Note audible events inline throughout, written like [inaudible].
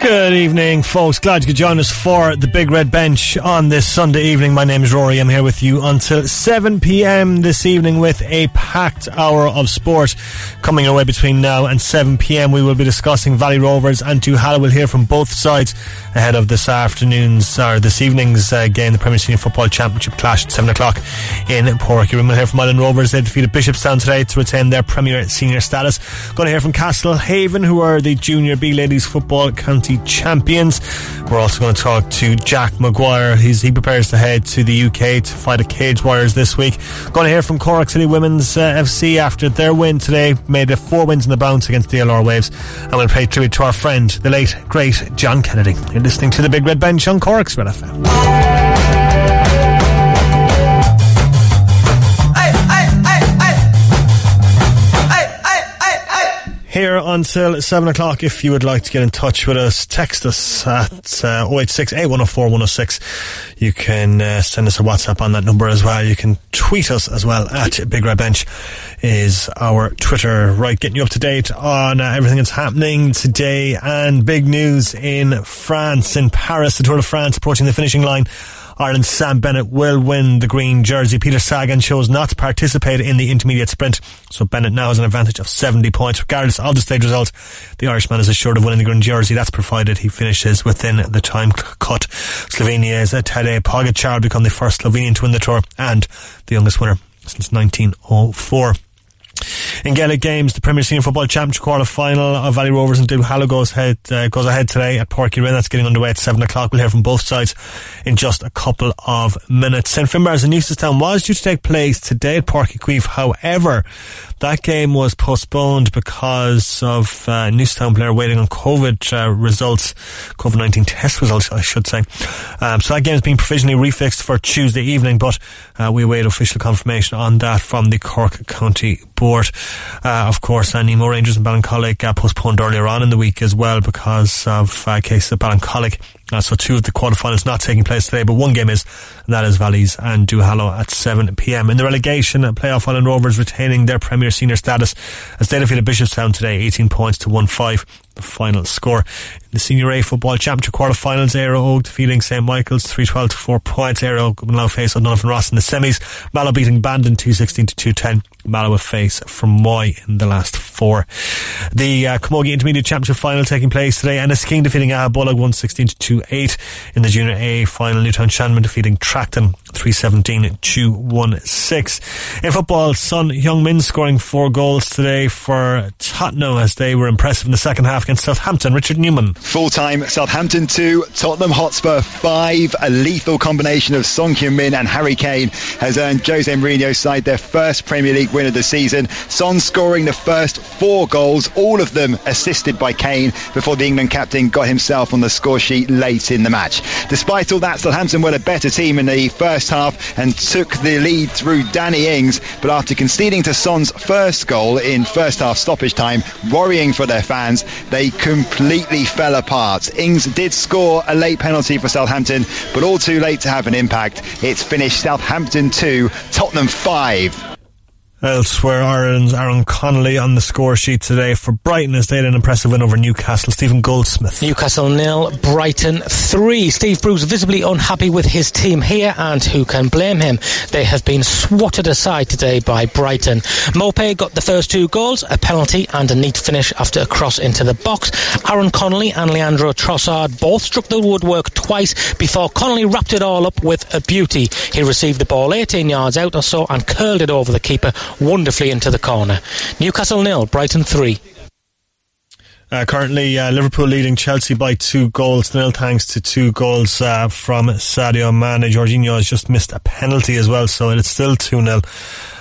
Good evening, folks. Glad you could join us for the Big Red Bench on this Sunday evening. My name is Rory. I'm here with you until 7 p.m. this evening with a packed hour of sport coming our way between now and 7 p.m. We will be discussing Valley Rovers and Duhallow. We'll hear from both sides ahead of this afternoon's or this evening's uh, game, the Premier Senior Football Championship clash at 7 o'clock in Porky. We'll hear from Ilen Rovers. They defeated Bishopstown today to retain their Premier Senior status. Going to hear from Castlehaven, who are the Junior B Ladies Football County champions. We're also going to talk to Jack Maguire. He's, he prepares to head to the UK to fight the Cage Warriors this week. Going to hear from Cork City Women's uh, FC after their win today, made four wins in the bounce against the DLR Waves. And we'll pay tribute to our friend, the late, great John Kennedy. You're listening to the Big Red Bench on Cork's Red FM. Here until 7 o'clock. If you would like to get in touch with us, text us at uh, 086 8104 106. You can uh, send us a WhatsApp on that number as well. You can tweet us as well at Big Red Bench is our Twitter. Right, getting you up to date on uh, everything that's happening today and big news in France, in Paris, the Tour de France approaching the finishing line. Ireland's Sam Bennett will win the green jersey. Peter Sagan chose not to participate in the intermediate sprint, so Bennett now has an advantage of 70 points. Regardless of the stage result, the Irishman is assured of winning the green jersey. That's provided he finishes within the time cut. Slovenia's uh, Tadej Pogacar become the first Slovenian to win the Tour and the youngest winner since 1904. In Gaelic games, the Premier Senior Football Championship quarter final of Valley Rovers and Duhallow goes ahead, uh, goes ahead today at Páirc Uí Rinn. That's getting underway at 7 o'clock. We'll hear from both sides in just a couple of minutes. St. Finbarr's and Newcestown was due to take place today at Páirc Uí Chaoimh. However, that game was postponed because of uh, Newcestown player waiting on COVID uh, results, COVID-19 test results, I should say. Um, so that game is being provisionally refixed for Tuesday evening, but uh, we await official confirmation on that from the Cork County Uh, of course, uh, Nemo Rangers and Ballincollig uh, postponed earlier on in the week as well because of uh, cases of Ballincollig. Uh, so two of the quarterfinals not taking place today, but one game is, and that is Valleys and Duhallow at 7pm. In the relegation, playoff Ilen Rovers retaining their Premier Senior status as they defeated Bishopstown today, 18 points to 1-5 the final score. In the Senior A Football Championship quarter-finals, Éire Óg defeating St. Michael's 3-12 to 4 points. Óg will now face O'Donovan Rossa in the semis. Mallow beating Bandon 2-16 to 2-10. Will face Fermoy in the last four. The uh, Camogie Intermediate Championship final taking place today. Enniskeane defeating Aghabullogue 1-16 to 2-8. In the Junior A final, Newtownshandrum defeating Tracton 3-17 to 1-6. In football, Son Heung-min scoring four goals today for Tottenham as they were impressive in the second half against Southampton. Richard Newman. Full time Southampton 2, Tottenham Hotspur 5. A lethal combination of Son Heung-min and Harry Kane has earned Jose Mourinho's side their first Premier League win of the season. Son scoring the first four goals, all of them assisted by Kane before the England captain got himself on the score sheet late in the match. Despite all that, Southampton were a better team in the first half and took the lead through Danny Ings, but after conceding to Son's first goal in first half stoppage time, worrying for their fans, they completely fell apart. Ings did score a late penalty for Southampton, but all too late to have an impact. It's finished Southampton 2, Tottenham 5. Elsewhere, Ireland's Aaron Connolly on the score sheet today for Brighton as they had an impressive win over Newcastle. Stephen Goldsmith. Newcastle nil, Brighton three. Steve Bruce visibly unhappy with his team here, and who can blame him? They have been swatted aside today by Brighton. Maupay got the first two goals, a penalty and a neat finish after a cross into the box. Aaron Connolly and Leandro Trossard both struck the woodwork twice before Connolly wrapped it all up with a beauty. He received the ball 18 yards out or so and curled it over the keeper wonderfully into the corner. Newcastle nil, Brighton three. Uh, currently, uh, Liverpool leading Chelsea by two goals nil, thanks to two goals uh, from Sadio Mane. Jorginho has just missed a penalty as well, so it's still two 0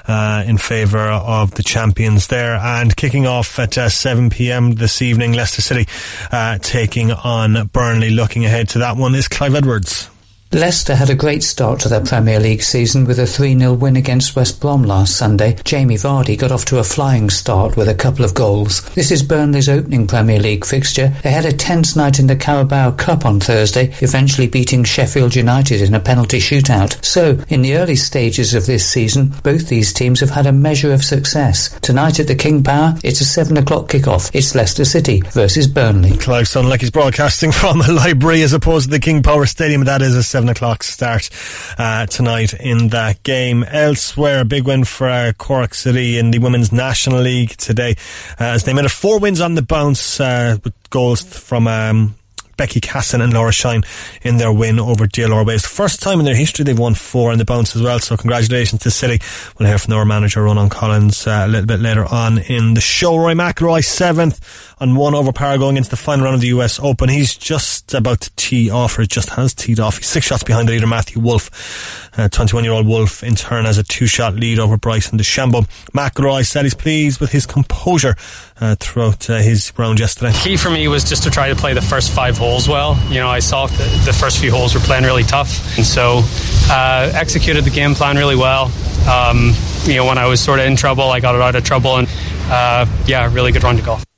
uh, in favour of the champions there. And kicking off at uh, 7 p.m. this evening, Leicester City uh, taking on Burnley. Looking ahead to that one is Clive Edwards. Leicester had a great start to their Premier League season with a 3-0 win against West Brom last Sunday. Jamie Vardy got off to a flying start with a couple of goals. This is Burnley's opening Premier League fixture. They had a tense night in the Carabao Cup on Thursday, eventually beating Sheffield United in a penalty shootout. So, in the early stages of this season, both these teams have had a measure of success. Tonight at the King Power, it's a 7 o'clock kickoff. It's Leicester City versus Burnley. Clive like he's broadcasting from a [laughs] library as opposed to the King Power Stadium. That is a 7 o'clock start uh, tonight in that game. Elsewhere, a big win for Cork City in the Women's National League today uh, as they made it four wins on the bounce uh, with goals from um, Becky Casson and Laura Shine in their win over DLR Waves. First time in their history they've won four in the bounce as well. So congratulations to City. We'll hear from their manager Ronan Collins uh, a little bit later on in the show. Rory McIlroy seventh on one over par going into the final round of the US Open. He's just about to tee off or just has teed off. He's six shots behind the leader Matthew Wolff. 21 uh, year old Wolff, in turn has a two shot lead over Bryson DeChambeau. McIlroy said he's pleased with his composure uh, throughout uh, his round yesterday. Key for me was just to try to play the first five holes well. You know, I saw the, the first few holes were playing really tough, and so uh, executed the game plan really well. Um, you know, when I was sort of in trouble, I got it out of trouble, and uh, yeah, really good run to golf.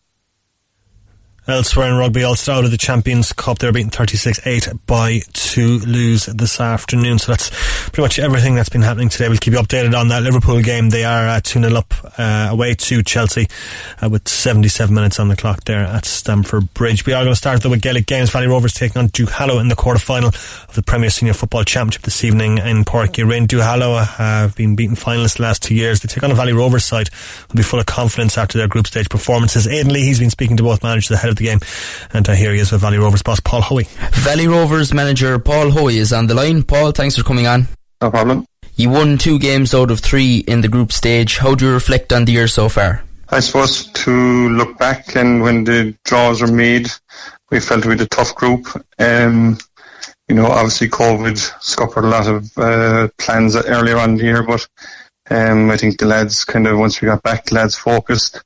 Elsewhere in rugby, Ulster out of the Champions Cup. They're beaten 36-8 by Toulouse this afternoon. So that's pretty much everything that's been happening today. We'll keep you updated on that Liverpool game. They are uh, 2-0 up uh, away to Chelsea uh, with 77 minutes on the clock there at Stamford Bridge. We are going to start though with Gaelic Games. Valley Rovers taking on Duhallow in the quarter-final of the Premier Senior Football Championship this evening in Uí Rinn. Duhallow have been beaten finalists the last two years. They take on a Valley Rovers side will be full of confidence after their group stage performances. Aidan Lee, he's been speaking to both managers ahead of the game. And uh, here he is with Valley Rovers boss Paul Hoey. Valley Rovers manager Paul Hoey is on the line. Paul, thanks for coming on. No problem. You won two games out of three in the group stage. How do you reflect on the year so far? I suppose to look back and when the draws were made, we felt we had a tough group. Um, you know, obviously COVID scuppered a lot of uh, plans earlier on the year, but um, I think the lads kind of, once we got back, the lads focused.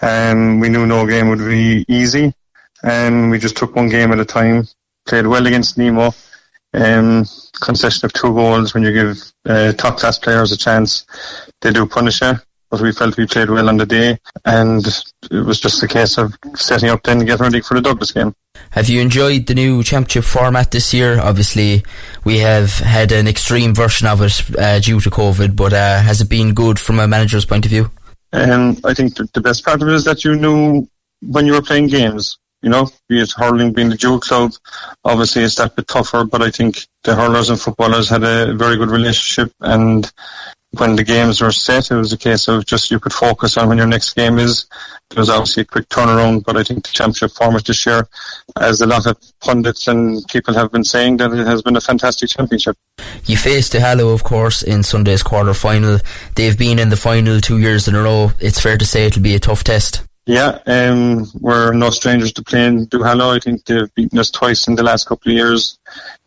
Um, we knew no game would be easy. And um, we just took one game at a time, played well against Nemo. Um, concession of two goals when you give uh, top class players a chance, they do punish you. But we felt we played well on the day, and it was just a case of setting up then to get ready for the Douglas game. Have you enjoyed the new championship format this year? Obviously, we have had an extreme version of it uh, due to COVID, but uh, has it been good from a manager's point of view? Um, I think the best part of it is that you knew when you were playing games you know, be it hurling being the dual club, obviously it's that bit tougher, but I think the hurlers and footballers had a very good relationship and when the games were set, it was a case of just you could focus on when your next game is. There was obviously a quick turnaround, but I think the championship format this year, as a lot of pundits and people have been saying, that it has been a fantastic championship. You faced Duhallow, of course, in Sunday's quarter final. They've been in the final two years in a row. It's fair to say it'll be a tough test. Yeah, um, we're no strangers to playing Duhallow. I think they've beaten us twice in the last couple of years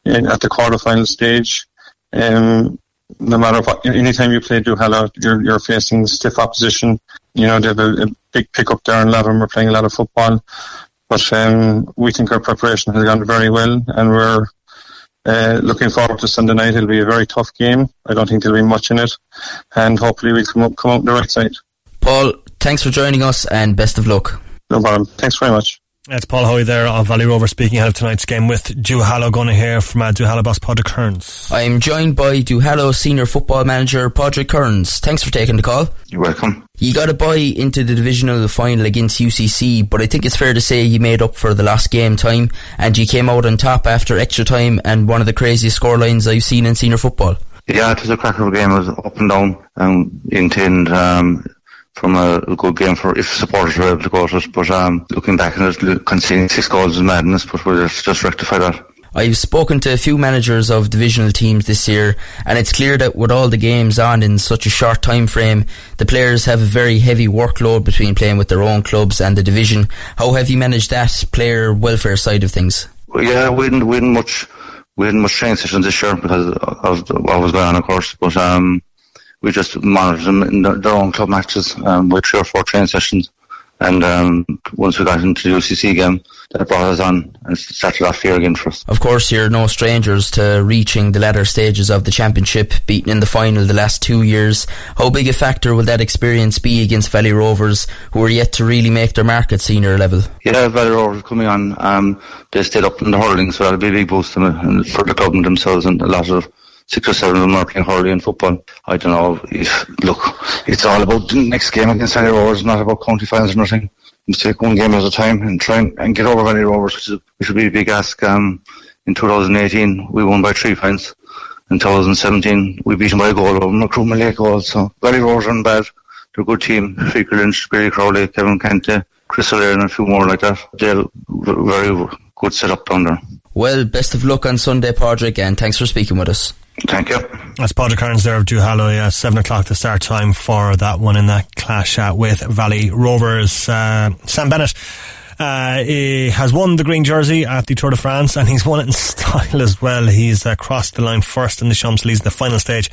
in, at the quarterfinal stage. Um, no matter what, anytime you play Duhallow, you're, you're facing stiff opposition. You know, they have a, a big pickup there and a lot of them are playing a lot of football. But um, we think our preparation has gone very well and we're uh, looking forward to Sunday night. It'll be a very tough game. I don't think there'll be much in it. And hopefully we'll come, up, come out the right side. Paul, thanks for joining us and best of luck. No problem. Thanks very much. It's Paul Hoey there of Valley Rover speaking ahead of tonight's game with Duhallow going to hear from uh, Duhallow boss Padraig Kearns. I'm joined by Duhallow senior football manager Padraig Kearns. Thanks for taking the call. You're welcome. You got a bye into the divisional final against UCC, but I think it's fair to say you made up for the last game time and you came out on top after extra time and one of the craziest scorelines I've seen in senior football. Yeah, it was a cracker of a game. It was up and down and intent. Um, from a, good game for if supporters were able to go to it. But um, looking back on it, conceding six goals is madness, but we'll just, just rectify that. I've spoken to a few managers of divisional teams this year, and it's clear that with all the games on in such a short time frame, the players have a very heavy workload between playing with their own clubs and the division. How have you managed that player welfare side of things? Well, yeah, we didn't, we didn't much, we didn't much training sessions this year because of what was going on, of course. But um, we just monitor them in their, own club matches um, with three or four training sessions And um, once we got into the UCC game, that brought us on and started off here again for us. Of course, you're no strangers to reaching the latter stages of the championship, beaten in the final the last two years. How big a factor will that experience be against Valley Rovers, who are yet to really make their mark at senior level? Yeah, Valley Rovers coming on. Um, they stayed up in the hurling, so that'll be a big boost to them and for the club and themselves and a lot of six or seven of them are playing hurling and football. I don't know if look, it's all about the next game against Valley Rovers, not about county finals or nothing. You take one game at a time and try and, and get over Valley Rovers, which, is, which will be a big ask. Um, in 2018, we won by three points. In 2017, we beat them by a goal over McCroom Lake goal. So Valley Rovers aren't bad. They're a good team. Feaker Lynch, Crowley, Kevin Kente, Chris O'Leary and a few more like that. They're very good setup down there. Well, best of luck on Sunday, Padraig, and thanks for speaking with us. Thank you. That's Padraig Kearns there of Duhallow. Yeah, 7 o'clock the start time for that one in that clash uh, with Valley Rovers. Uh, Sam Bennett uh, he has won the green jersey at the Tour de France and he's won it in [laughs] style as well. He's uh, crossed the line first in the Champs Elysees the final stage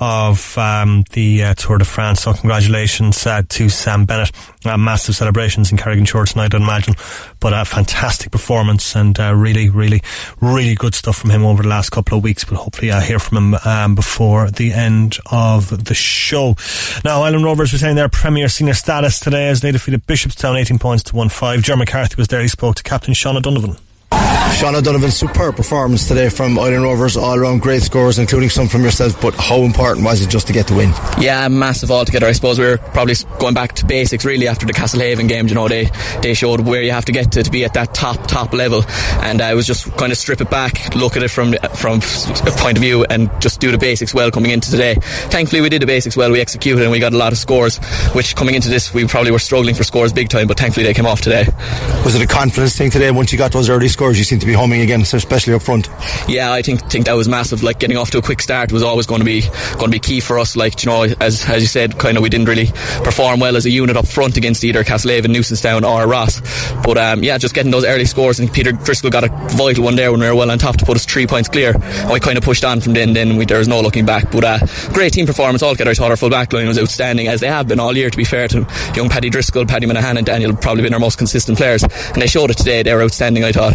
of um, the uh, Tour de France. So congratulations uh, to Sam Bennett. Uh, massive celebrations in Carrick-on-Suir tonight, I'd imagine. But a fantastic performance and uh, really, really, really good stuff from him over the last couple of weeks. We'll hopefully hear from him um, before the end of the show. Now, Ilen Rovers retaining their Premier Senior status today as they defeated Bishopstown 18 points to 1-5. Ger McCarthy was there. He spoke to Captain Sean O'Donovan. Sean O'Donovan's superb performance today from Ilen Rovers, all around great scores, including some from yourself. But how important was it just to get the win? Yeah, massive altogether. I suppose we are probably going back to basics really after the Castlehaven game. You know, they they showed where you have to get to to be at that top top level, and uh, I was just kind of strip it back, look at it from from a point of view, and just do the basics well coming into today. Thankfully, we did the basics well. We executed, and we got a lot of scores. Which coming into this, we probably were struggling for scores big time, but thankfully they came off today. Was it a confidence thing today once you got those early scores? You seem to be humming again, especially up front. Yeah, I think think that was massive. Like getting off to a quick start was always going to be going to be key for us. Like you know, as as you said, kind of we didn't really perform well as a unit up front against either Castlehaven, Newcestown, or Ross. But um, yeah, just getting those early scores, and Peter Driscoll got a vital one there when we were well on top to put us three points clear. And we kind of pushed on from then. Then we, there was no looking back. But uh, great team performance altogether. I thought our full back line was outstanding, as they have been all year. To be fair to young Paddy Driscoll, Paddy Minahan, and Daniel, have probably been our most consistent players, and they showed it today. They were outstanding. I thought.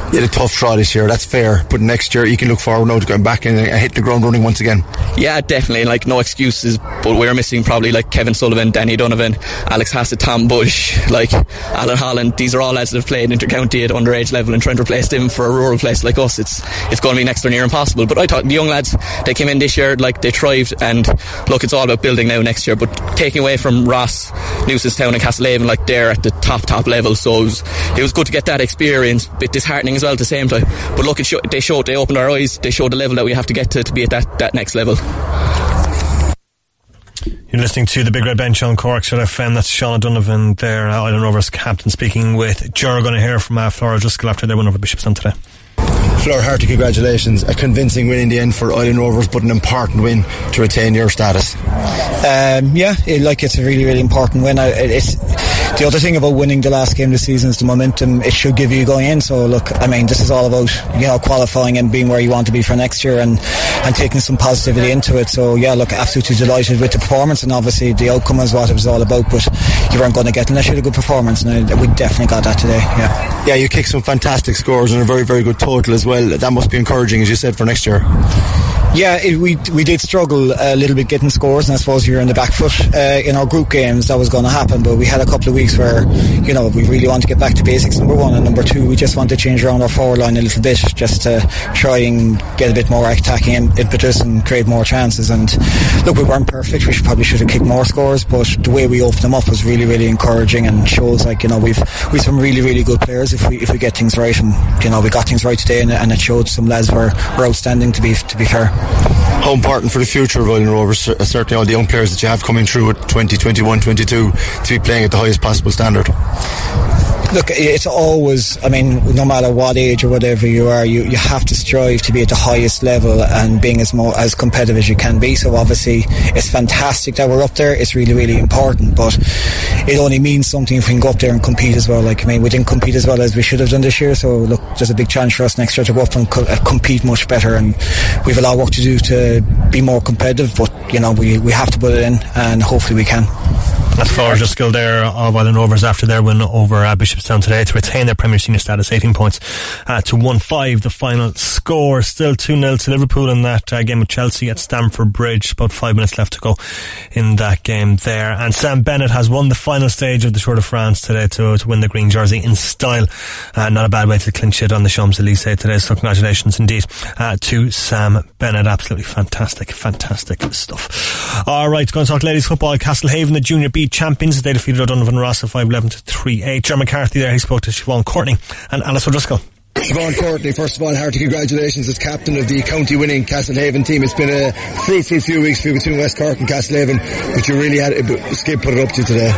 You had a tough draw this year. That's fair. But next year you can look forward now to going back and uh, hit the ground running once again. Yeah, definitely. Like no excuses. But we're missing probably like Kevin Sullivan, Danny Donovan, Alex Hassett, Tom Bush, [laughs] like Alan Holland. These are all lads that have played intercounty at underage level and trying to replace them for a rural place like us. It's it's going to be next to near impossible. But I thought the young lads they came in this year like they thrived and look, it's all about building now next year. But taking away from Ross, Newcestown, and Castlehaven, like they're at the top top level. So it was, it was good to get that experience. Bit disheartening as well at the same time. But look, it show, they showed, they opened our eyes, they showed the level that we have to get to to be at that, that next level. You're listening to the Big Red Bench on Cork's FM. That's Sean O'Donovan there, Ilen Rovers captain, speaking with Ger. Going to hear from uh, Flora Driscoll after they win over Bishopstown today. Fleur Harty, congratulations. A convincing win in the end for Ilen Rovers, but an important win to retain your status. Um, yeah, it, like it's a really, really important win. It's the other thing about winning the last game of the season is the momentum it should give you going in. So look, I mean, this is all about you know qualifying and being where you want to be for next year and and taking some positivity into it. So yeah, look, absolutely delighted with the performance and obviously the outcome is what it was all about. But you weren't going to get unless you had a good performance, and we definitely got that today. Yeah, yeah, you kicked some fantastic scores and a very, very good total as well. That must be encouraging, as you said, for next year. Yeah, it, we we did struggle a little bit getting scores, and I suppose we were in the back foot uh, in our group games. That was going to happen, but we had a couple of weeks where you know we really want to get back to basics. Number one and number two, we just want to change around our forward line a little bit, just to try and get a bit more attacking impetus and create more chances. And look, we weren't perfect. We should, probably should have kicked more scores, but the way we opened them up was really really encouraging and shows like you know we've we've some really really good players if we if we get things right. And you know we got things right today, and, and it showed some lads were, were outstanding to be to be fair. How important for the future of Ilen Rovers, certainly all the young players that you have coming through at 2021 22 to be playing at the highest possible standard? Look, it's always, I mean, no matter what age or whatever you are, you, you have to strive to be at the highest level and being as more as competitive as you can be. So obviously, it's fantastic that we're up there. It's really, really important, but it only means something if we can go up there and compete as well. Like, I mean, we didn't compete as well as we should have done this year. So look, there's a big chance for us next year to go up and co- uh, compete much better. And we've a lot of work to do to be more competitive, but, you know, we, we have to put it in and hopefully we can. That's Flora skill there of Ilen Rovers after their win over uh, Bishopstown today to retain their Premier Senior status, 18 points uh, to 1-5. The final score still 2-0 to Liverpool in that uh, game with Chelsea at Stamford Bridge. About five minutes left to go in that game there. And Sam Bennett has won the final stage of the Tour de France today to, to win the green jersey in style. Uh, not a bad way to clinch it on the Champs-Elysees today. So congratulations indeed uh, to Sam Bennett. Absolutely fantastic, fantastic fantastic stuff. All right, going to talk ladies football. Castlehaven, the Junior B champions. They defeated O'Donovan Rossa 5-11 to 3-8. Jeremy McCarthy there, he spoke to Siobhan Courtney and Alice O'Driscoll. Siobhan Courtney, first of all, hearty congratulations as captain of the county winning Castlehaven team. It's been a fruitful few weeks for you between West Cork and Castlehaven, but you really had Skib put it up to today.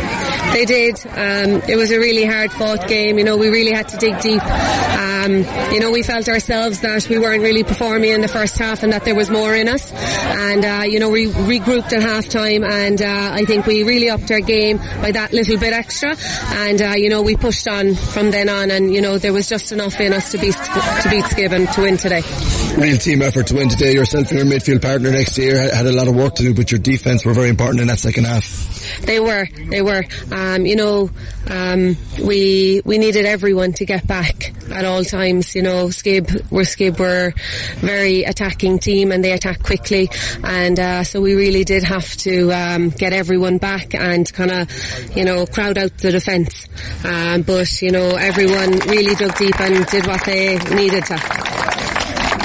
They did. Um, it was a really hard fought game. You know, we really had to dig deep. Um, you know, we felt ourselves that we weren't really performing in the first half and that there was more in us. And, uh, you know, we regrouped at half time and uh, I think we really upped our game by that little bit extra. And, uh, you know, we pushed on from then on and, you know, there was just enough in us to beat to beat Skib to win today. Real team effort to win today. Yourself and your midfield partner next year had a lot of work to do, but your defence were very important in that second half. They were, they were. Um, you know, um, we we needed everyone to get back at all times. You know, Skib were Skib were very attacking team and they attack quickly, and uh, so we really did have to um, get everyone back and kind of, you know, crowd out the defence. Um, but you know, everyone really dug deep and did what they needed to.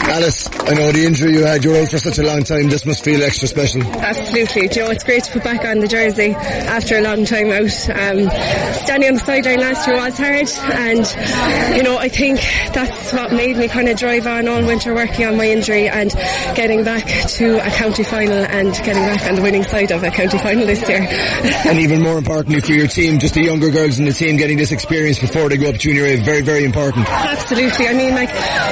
Alice, I know the injury you had, you're out for such a long time, this must feel extra special. Absolutely. Do you know, it's great to put back on the jersey after a long time out. Um, standing on the sideline last year was hard and, you know, I think that's what made me kind of drive on all winter working on my injury and getting back to a county final and getting back on the winning side of a county final this year. [laughs] and even more importantly for your team, just the younger girls in the team getting this experience before they go up junior A, very, very important. Absolutely. I mean, like,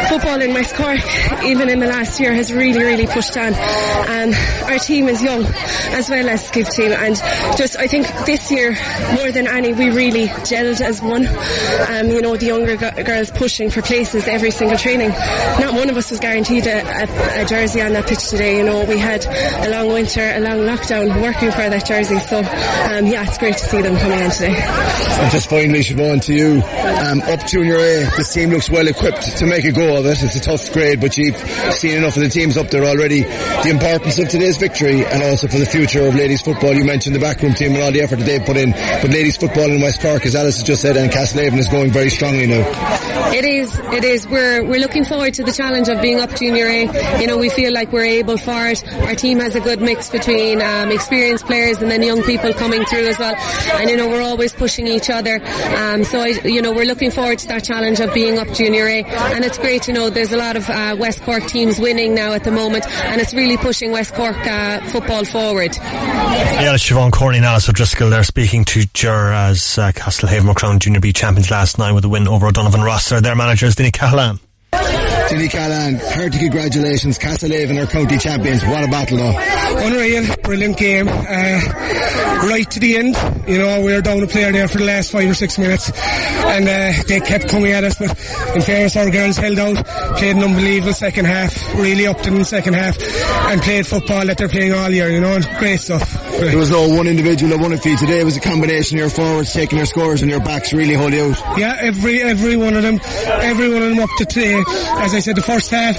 football in West Cork even in the last year, has really, really pushed on. Um, our team is young as well as Skib team, and just I think this year more than any, we really gelled as one. Um, you know, the younger g- girls pushing for places every single training. Not one of us was guaranteed a, a, a, jersey on that pitch today. You know, we had a long winter, a long lockdown, working for that jersey. So, um, yeah, it's great to see them coming in today. And just finally, Siobhan, to you, um, up junior A, this team looks well equipped to make a go of it. It's a tough grade, but you seen enough of the teams up there already. The importance of today's victory and also for the future of ladies football. You mentioned the backroom team and all the effort that they've put in, but ladies football in West Cork, as Alice has just said, and Castlehaven is going very strongly now. It is. It is. We're we're looking forward to the challenge of being up junior A. You know, we feel like we're able for it. Our team has a good mix between um, experienced players and then young people coming through as well. And you know, we're always pushing each other. Um, so I, you know, we're looking forward to that challenge of being up junior A. And it's great. You know, there's a lot of uh, West Cork teams winning now at the moment, and it's really pushing West Cork uh, football forward. Yeah, it's Siobhan Courtney and Alice O'Driscoll there speaking to Jur as uh, Castlehaven were crowned Junior B champions last night with a win over O'Donovan Rossiter. Their manager is Dinny Dinny Callahan, hearty congratulations. Castlehaven are county champions. What a battle though. Unreal, brilliant game. Uh, right to the end, you know, we were down a player there for the last five or six minutes and uh, they kept coming at us but in fairness our girls held out, played an unbelievable second half, really upped in the second half and played football that they're playing all year, you know, great stuff. Great. There was no one individual that won it for you today. It was a combination of your forwards taking their scores and your backs really hold you out. Yeah, every every one of them, every one of them up to today. As I said, the first half,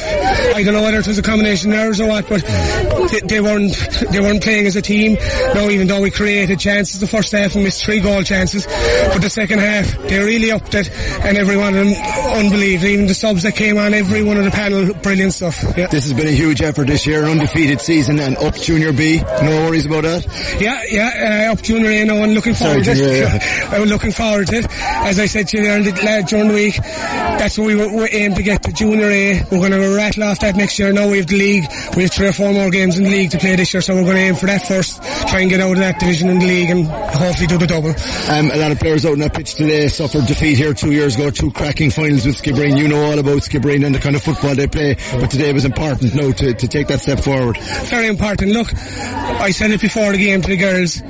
I don't know whether it was a combination of nerves or what, but they, they weren't they weren't playing as a team. No, even though we created chances the first half and missed three goal chances, but the second half they really upped it, and every one of them unbelievable. Even the subs that came on, every one of the panel, brilliant stuff. Yeah. This has been a huge effort this year, an undefeated season, and up Junior B. No worries about that. Yeah, yeah, uh, up Junior A. No, I'm looking forward Sorry, to Junior it. A. [laughs] I'm looking forward to it. As I said to you during the, during the week, that's what we were, we aim to get to Junior A. We're going to rattle off that next year. Now we have the league. We have three or four more games in the league to play this year, so we're going to aim for that first. Try and get out of that division in the league and hopefully do the double. Um, a lot of players out on that pitch today suffered defeat here two years ago, two cracking finals with Skibbereen. You know all about Skibbereen and the kind of football they play, but today was important No, to, to take that step forward. Very important. Look, I said it before the game to the girls.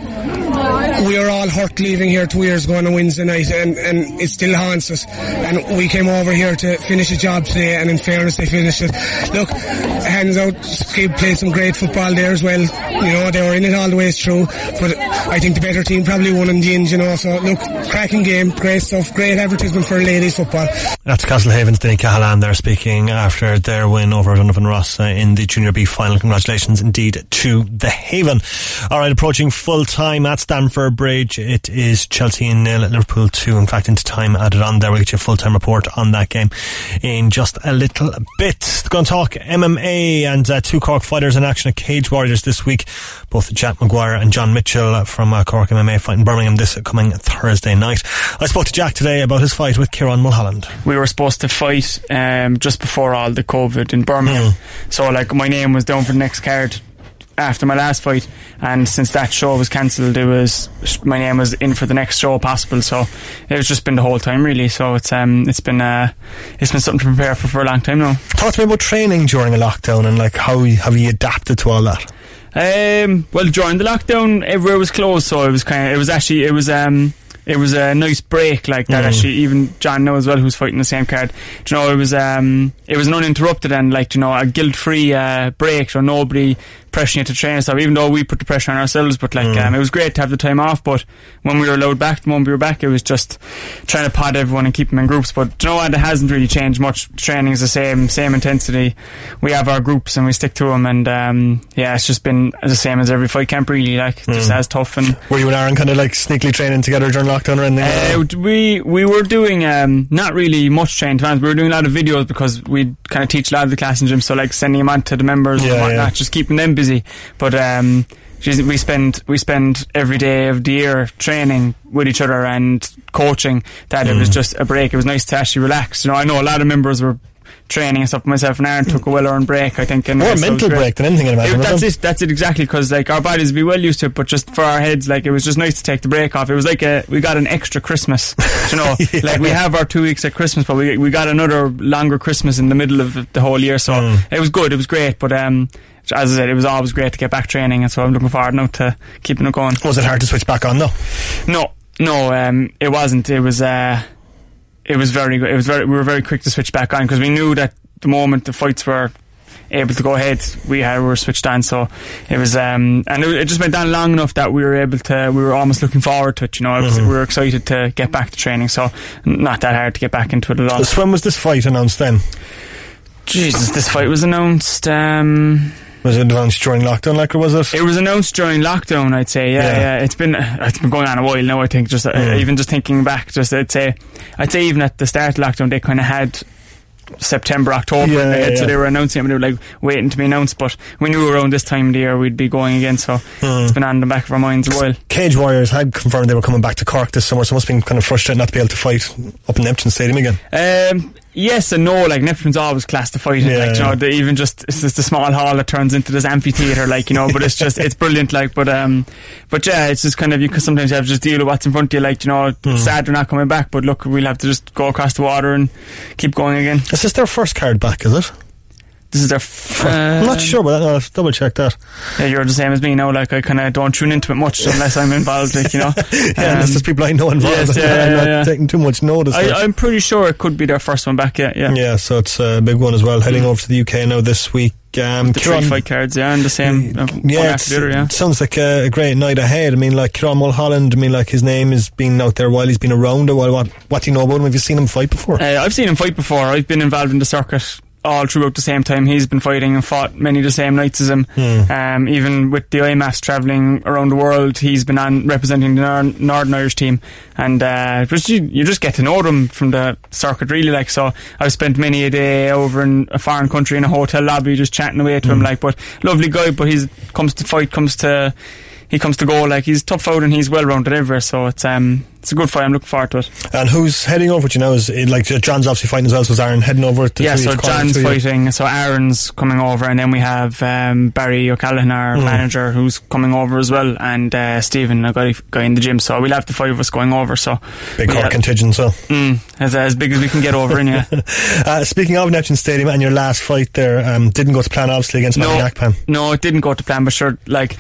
We were all hurt leaving here two years ago on a Wednesday night, and, and it still haunts us. And we came over here to finish a job today, and in fairness, they finished it. Look, hands out, Skib played some great football there as well. You know, they were in it all the way through, but I think the better team probably won in the end, you know. So, look, cracking game, great stuff, great advertisement for ladies football. That's Castlehaven's Denny Cahalan there speaking after their win over Donovan Rossa uh, in the Junior B final. Congratulations indeed to the Haven. All right, approaching full time at Stamford Bridge. It is Chelsea nil, Liverpool 2. In fact, into time added on there. We'll get you a full time report on that game in just a little bit. Going to talk MMA and uh, two Cork fighters in action at Cage Warriors this week. Both Jack Maguire and John Mitchell from uh, Cork MMA fight in Birmingham this coming Thursday night. I spoke to Jack today about his fight with Kieran Mulholland. We were supposed to fight um, just before all the COVID in Birmingham. Hmm. So, like, my name was down for the next card after my last fight, and since that show was cancelled, it was my name was in for the next show possible. So it was just been the whole time really. So it's um it's been uh it's been something to prepare for for a long time now. Talk to me about training during a lockdown and like how have you adapted to all that? Um, well, during the lockdown, everywhere was closed, so it was kind of it was actually it was um it was a nice break like that. Mm. Actually, even John knows well who's fighting the same card. Do you know, it was um it was an uninterrupted and like you know a guilt free uh, break, so nobody pressuring you to train and stuff. Even though we put the pressure on ourselves, but like Mm. um, it was great to have the time off. But when we were allowed back, the moment we were back, it was just trying to pod everyone and keep them in groups. But do you know what? It hasn't really changed much. Training is the same, same intensity. We have our groups and we stick to them, and um, yeah, it's just been the same as every fight camp. Really, like just Mm. as tough and. Were you and Aaron kind of like sneakily training together during lockdown or anything? Uh, we we were doing um, not really much training. Honest. We were doing a lot of videos because we kind of teach a lot of the class in gym. So like sending them on to the members Yeah, and whatnot, yeah. just keeping them busy. But um, we spend we spend every day of the year training with each other and coaching. That it was Mm. just a break. It was nice to actually relax. You know, I know a lot of members were. Training and stuff. Myself and Aaron took a well-earned break, I think. And More mental break than anything, I'd imagine, It- that's it. That's it exactly. Because like our bodies be well used to it, but just for our heads, like it was just nice to take the break off. It was like a we got an extra Christmas. [laughs] you know, [laughs] like we have our two weeks at Christmas, but we we got another longer Christmas in the middle of the whole year. So Mm. it was good. It was great. But um, as I said, it was always great to get back training, and so I'm looking forward now to keeping it going. Was it hard to switch back on though? No, no, um, it wasn't. It was uh, it was very good. It was very. We were very quick to switch back on because we knew that the moment the fights were able to go ahead, we had we were switched on. So it was, um, and it, it just went on long enough that we were able to. We were almost looking forward to it. You know, Mhm. we were excited to get back to training. So not that hard to get back into it at all. So when was this fight announced then? Jesus, this fight was announced. Um, Was it announced during lockdown, like, or was it? It was announced during lockdown, I'd say. Yeah, Yeah. yeah. It's been it's been going on a while now. I think just uh, Mm. even just thinking back, just I'd say, I'd say even at the start of lockdown, they kind of had September, October, Yeah, ahead, so they were announcing it, but they were like waiting to be announced. But we knew around this time of the year we'd be going again, so Mm. it's been on the back of our minds a while. Cage Warriors had confirmed they were coming back to Cork this summer, so it must have been kind of frustrating not to be able to fight up in Neptune Stadium again. Um, yes and no. Like Neptune's always class to fight in. Yeah, like you know, the, even just it's just a small hall that turns into this amphitheater. Like you know, but it's just it's brilliant. Like, but um, but yeah, it's just kind of you. Cause sometimes you have to just deal with what's in front of you. Like you know, it's sad they're not coming back, but look, we'll have to just go across the water and keep going again. Is this their first card back, is it? This is their. F- I'm not uh, sure about that. I'll double check that. Yeah, you're the same as me now. Like I kind of don't tune into it much unless I'm involved. Like you know, [laughs] yeah, unless there's people I know involved. Yes, yeah, [laughs] I'm yeah, not yeah. taking too much notice. I, I'm pretty sure it could be their first one back. Yeah, yeah. yeah, so it's a big one as well. Heading over to the UK now this week. Um, The three fight cards, yeah, and the same. uh, yeah, it's, the other, yeah. it sounds like a, a great night ahead. I mean, like Kieran Mulholland, I mean, like his name has been out there while he's been around a while. What, what do you know about him? Have you seen him fight before? Uh, I've seen him fight before. I've been involved in the circuit all throughout the same time. He's been fighting and fought many of the same nights as him. Hmm. Um, even with the IMMAFs travelling around the world, he's been on representing the Nor- Northern Irish team. And uh, just you, you just get to know them from the circuit, really. Like so, I've spent many a day over in a foreign country in a hotel lobby, just chatting away to him. Hmm. Like, but lovely guy. But he's comes to fight, comes to. He comes to go like he's tough out and he's well rounded everywhere, so it's um it's a good fight. I'm looking forward to it. And who's heading over? Do you know? Is it, like John's obviously fighting as well. So is Aaron heading over to yeah, so John's you? fighting, so Aaron's coming over, and then we have um, Barry O'Callaghan, our Mm. manager, who's coming over as well, and uh, Stephen, a guy, guy in the gym. So we'll have the five of us going over. So Big Cork contingent, so. Mm, as as big as we can get over in yeah. [laughs] Uh, speaking of Neptune Stadium and your last fight there, um, didn't go to plan obviously against No, Matty Akpan. no, it didn't go to plan, but sure, like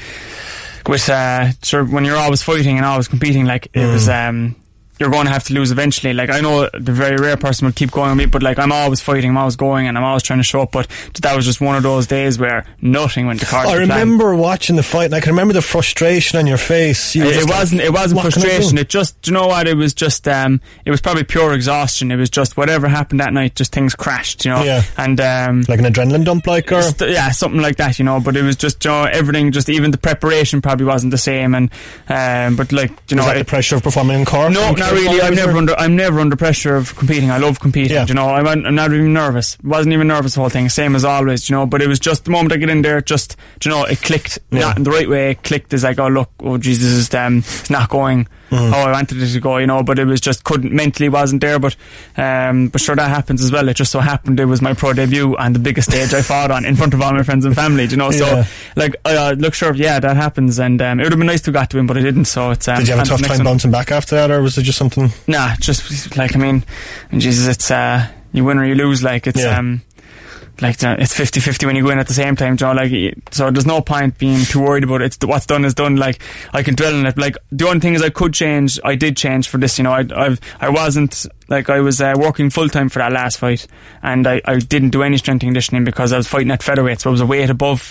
with uh, sort of when you're always fighting and always competing, like it Mm. was. Um, you're going to have to lose eventually. Like I know the very rare person will keep going with me, but like I'm always fighting, I'm always going, and I'm always trying to show up. But that was just one of those days where nothing went to cards. I remember watching the fight, and I can remember the frustration on your face. You It, it like, wasn't. It wasn't "What can I do?" frustration. It just. Do you know what? It was just. Um. It was probably pure exhaustion. It was just whatever happened that night. Just things crashed. You know. Yeah. And um. Like an adrenaline dump, like or St- yeah, something like that, you know. But it was just, you know, everything. Just even the preparation probably wasn't the same. And um. But like, you know, was that it- the pressure of performing in Cork? no, not really. I'm never under. I'm never under pressure of competing. I love competing. You know, I'm, I'm not even nervous. Wasn't even nervous the whole thing. Same as always. You know, but it was just the moment I get in there, just you know, it clicked. Yeah. Not in the right way. It clicked as like, oh look, oh Jesus, is um, it's not going Mhm. how I wanted it to go. You know, but it was just couldn't mentally wasn't there. But um, but sure that happens as well. It just so happened it was my pro debut and the biggest stage I fought on in front of all my friends and family. do You know, Yeah. so like, uh, look, sure, yeah, that happens, and um, it would have been nice to have got to him, but I didn't. So it's. Um, Did you have a tough time one. bouncing back after that, or was it just something? Nah, just like I mean, Jesus, it's uh, you win or you lose. Like it's Yeah. um, like it's 50-50 when you go in at the same time. You know, like so, there's no point being too worried about it. It's what's done is done. Like I can dwell on it. Like the only thing is I could change. I did change for this. You know, I I've, I wasn't like I was uh, working full time for that last fight, and I, I didn't do any strength and conditioning because I was fighting at featherweight, so I was a weight above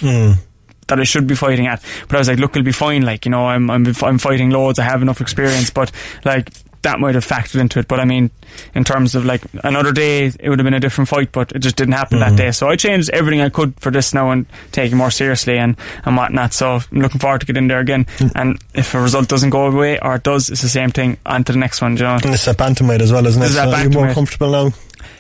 that I should be fighting at. But I was like, look, it'll be fine. Like, you know, I'm, I'm, I'm fighting loads. I have enough experience, but like, that might have factored into it. But I mean, in terms of like another day, it would have been a different fight, but it just didn't happen that day. So I changed everything I could for this now and take it more seriously and, and whatnot. So I'm looking forward to get in there again. And if a result doesn't go away or it does, it's the same thing. On to the next one, you know. And it's a bantamweight as well, isn't it? Is So you're more comfortable now.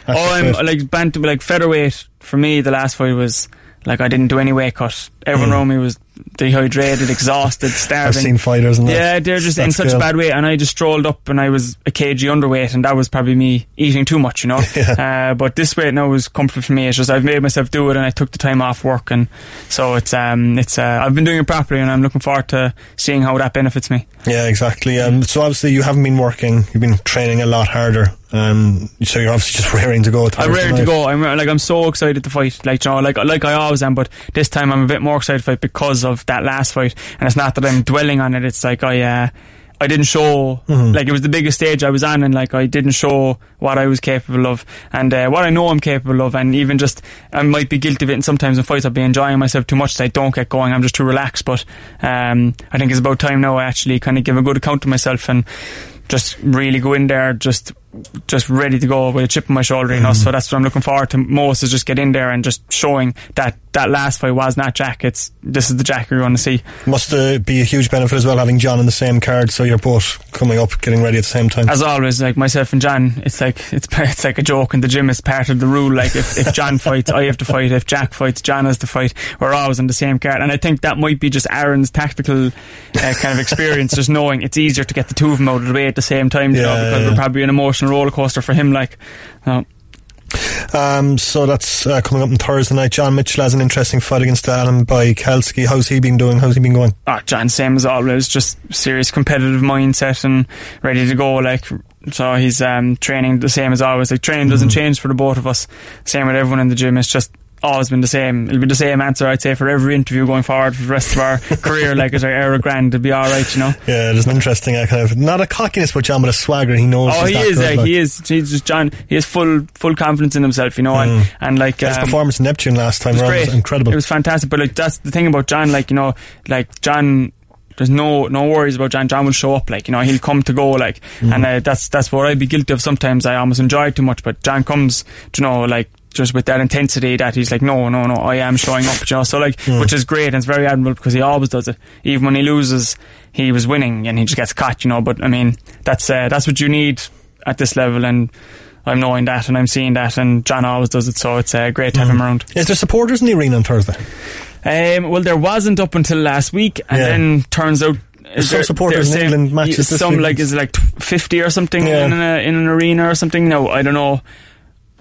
Oh, I'm like bantam, like featherweight. For me, the last fight was like I didn't do any weight cut. Everyone Mm. around me was dehydrated, exhausted, starving. I've seen fighters and. Yeah, they're just in such good. bad weight, and I just strolled up, and I was a kg underweight, and that was probably me eating too much, you know. [laughs] uh, but this weight now is comfortable for me. It's just I've made myself do it, and I took the time off work, and so it's um it's uh, I've been doing it properly, and I'm looking forward to seeing how that benefits me. Yeah, exactly. Um, so obviously you haven't been working. You've been training a lot harder. Um, so you're obviously just [laughs] raring to go. I'm ready to go. I'm like I'm so excited to fight. Like you know, like like I always am, but this time I'm a bit more excited to fight because of that last fight. And it's not that I'm dwelling on it. It's like I uh, I didn't show Mhm. like it was the biggest stage I was on, and like I didn't show what I was capable of and uh, what I know I'm capable of. And even just I might be guilty of it. And sometimes in fights I'll be enjoying myself too much. So I don't get going. I'm just too relaxed. But um, I think it's about time now. I actually kind of give a good account to myself and just really go in there just just ready to go with a chip on my shoulder, you know. So that's what I'm looking forward to most is just get in there and just showing that that last fight was not Jack. It's this is the Jack you're going to see. Must uh, be a huge benefit as well having John in the same card, so you're both coming up, getting ready at the same time. As always, like myself and John, it's like it's [laughs] it's like a joke in the gym. It's part of the rule. Like if, if John [laughs] fights, I have to fight. If Jack fights, John has to fight. We're always on the same card, and I think that might be just Aaron's tactical uh, kind of experience, just knowing it's easier to get the two of them out of the way at the same time. You know, because yeah. we're probably an emotional roller coaster for him. Like. Um, so that's uh, coming up on Thursday night. John Mitchell has an interesting fight against Alan by Kalski. How's he been doing? How's he been going? Oh, John, same as always, just serious competitive mindset and ready to go. Like, so he's um, training the same as always. Like, training doesn't change for the both of us. Same with everyone in the gym. It's just always been the same. It'll be the same answer, I'd say, for every interview going forward for the rest of our [laughs] career. Like, it's our era grand. It'll be all right, you know. Yeah, there's an interesting uh, kind of not a cockiness with John, but a swagger. He knows. Oh, he is. good, Uh, like. he is. He's just John. He has full full confidence in himself, you know, and and like His um, performance in Neptune last time was great. was incredible. It was fantastic. But like that's the thing about John. Like you know, like John. There's no no worries about John. John will show up. Like you know, he'll come to go. Like, Mhm. and uh, that's that's what I'd be guilty of sometimes. I almost enjoy it too much. But John comes, you know, like just with that intensity that he's like, no, no, no, I am showing up. You know, so like, Mm. which is great and it's very admirable because he always does it. Even when he loses, he was winning and he just gets caught. You know, but I mean, that's uh, that's what you need at this level and. I'm knowing that and I'm seeing that, and John always does it, so it's uh, great to have him around. Is there supporters in the arena on Thursday? Um, well, there wasn't up until last week, and Yeah. then turns out. There's some supporters in England matches Some week. like is like fifty or something Yeah. in, a, in an arena or something. No, I don't know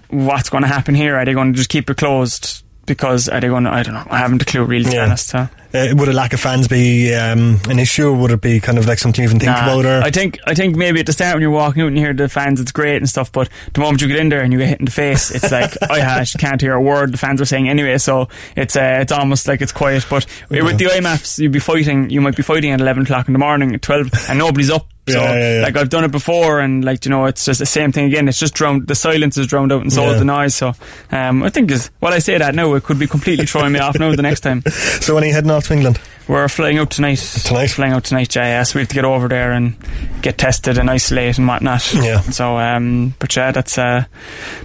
what's going to happen here. Are they going to just keep it closed because are they going? to I don't know. I haven't a clue really. To be honest. So. Uh, would a lack of fans be um, an issue, or would it be kind of like something you even think Nah, about? Or I think I think maybe at the start when you're walking out and you hear the fans, it's great and stuff. But the moment you get in there and you get hit in the face, it's like [laughs] I can't hear a word the fans are saying anyway. So it's uh, it's almost like it's quiet. But with the IMMAFs, you'd be fighting. You might be fighting at eleven o'clock in the morning, at twelve, and nobody's up. So Yeah, yeah, yeah. like I've done it before, and like you know, it's just the same thing again. It's just drowned. The silence is drowned out, and so is the noise. So um, I think is while I say that now, it could be completely throwing me off now the next time. [laughs] So when are you heading off to England? We're flying out tonight. Tonight? Flying out tonight, yeah, yeah. So we have to get over there and get tested and isolate and whatnot. Yeah. So, um, but yeah, that's, uh,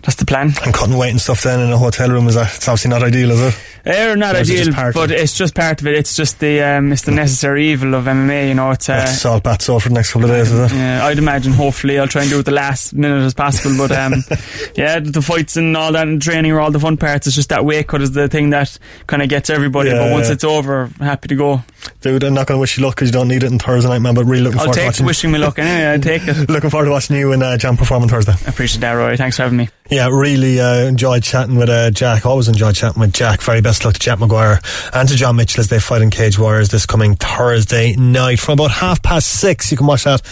that's the plan. And cutting weight and stuff then in a hotel room is that? It's obviously not ideal, is it? Eh, not Or is it ideal, but it's just part of it. It's just the, um, it's the necessary evil of MMA, you know, it's, uh, bath sore for the next couple of days, is it? yeah, I'd imagine. Hopefully, I'll try and do it the last minute as possible. But um, [laughs] yeah, the fights and all that and training are all the fun parts. It's just that weight cut is the thing that kind of gets everybody. Yeah, but once yeah. it's over, happy to go people Dude, I'm not going to wish you luck because you don't need it on Thursday night, man. But really looking I'll forward to take watching. wishing me luck anyway. I'll take it. [laughs] looking forward to watching you and uh, Jam perform on Thursday. I appreciate that, Roy. Thanks for having me. Yeah, really uh, enjoyed chatting with uh, Jack. Always enjoyed chatting with Jack. Very best luck to Jack Maguire and to John Mitchell as they fight in Cage Warriors this coming Thursday night from about half past six. You can watch that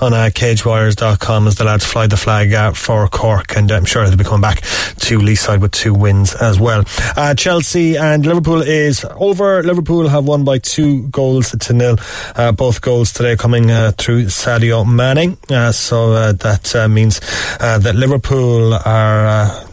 on uh, cagewarriors.com as the lads fly the flag uh, for Cork, and I'm sure they'll be coming back to Leeside with two wins as well. Uh, Chelsea and Liverpool is over. Liverpool have won by two goals to nil. Uh, both goals today coming uh, through Sadio Mane. Uh, so uh, that uh, means that Liverpool are.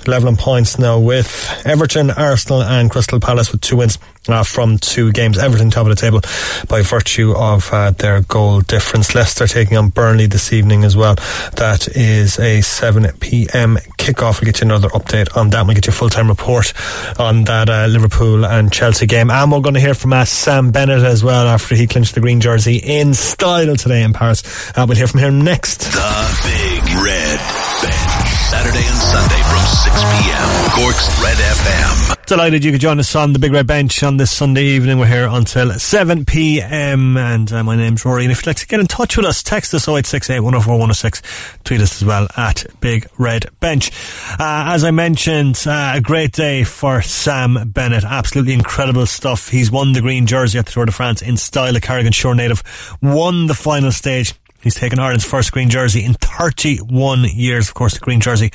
Uh, leveling points now with Everton, Arsenal, and Crystal Palace with two wins uh, from two games. Everton top of the table by virtue of uh, their goal difference. Leicester taking on Burnley this evening as well. That is a 7 p.m. kickoff. We'll get you another update on that. We'll get you a full time report on that uh, Liverpool and Chelsea game. And we're going to hear from uh, Sam Bennett as well after he clinched the green jersey in style today in Paris. Uh, we'll hear from him next. The Big Red Bench. Saturday and Sunday from 6 p.m. Cork's Red FM. Delighted you could join us on the Big Red Bench on this Sunday evening. We're here until 7 p.m. And uh, my name's Rory. And if you'd like to get in touch with us, text us 0868 104 106. Tweet us as well at Big Red Bench. Uh, as I mentioned, uh, a great day for Sam Bennett. Absolutely incredible stuff. He's won the green jersey at the Tour de France in style. A Carrick-on-Suir native won the final stage. He's taken Ireland's first green jersey in 31 years. Of course, the green jersey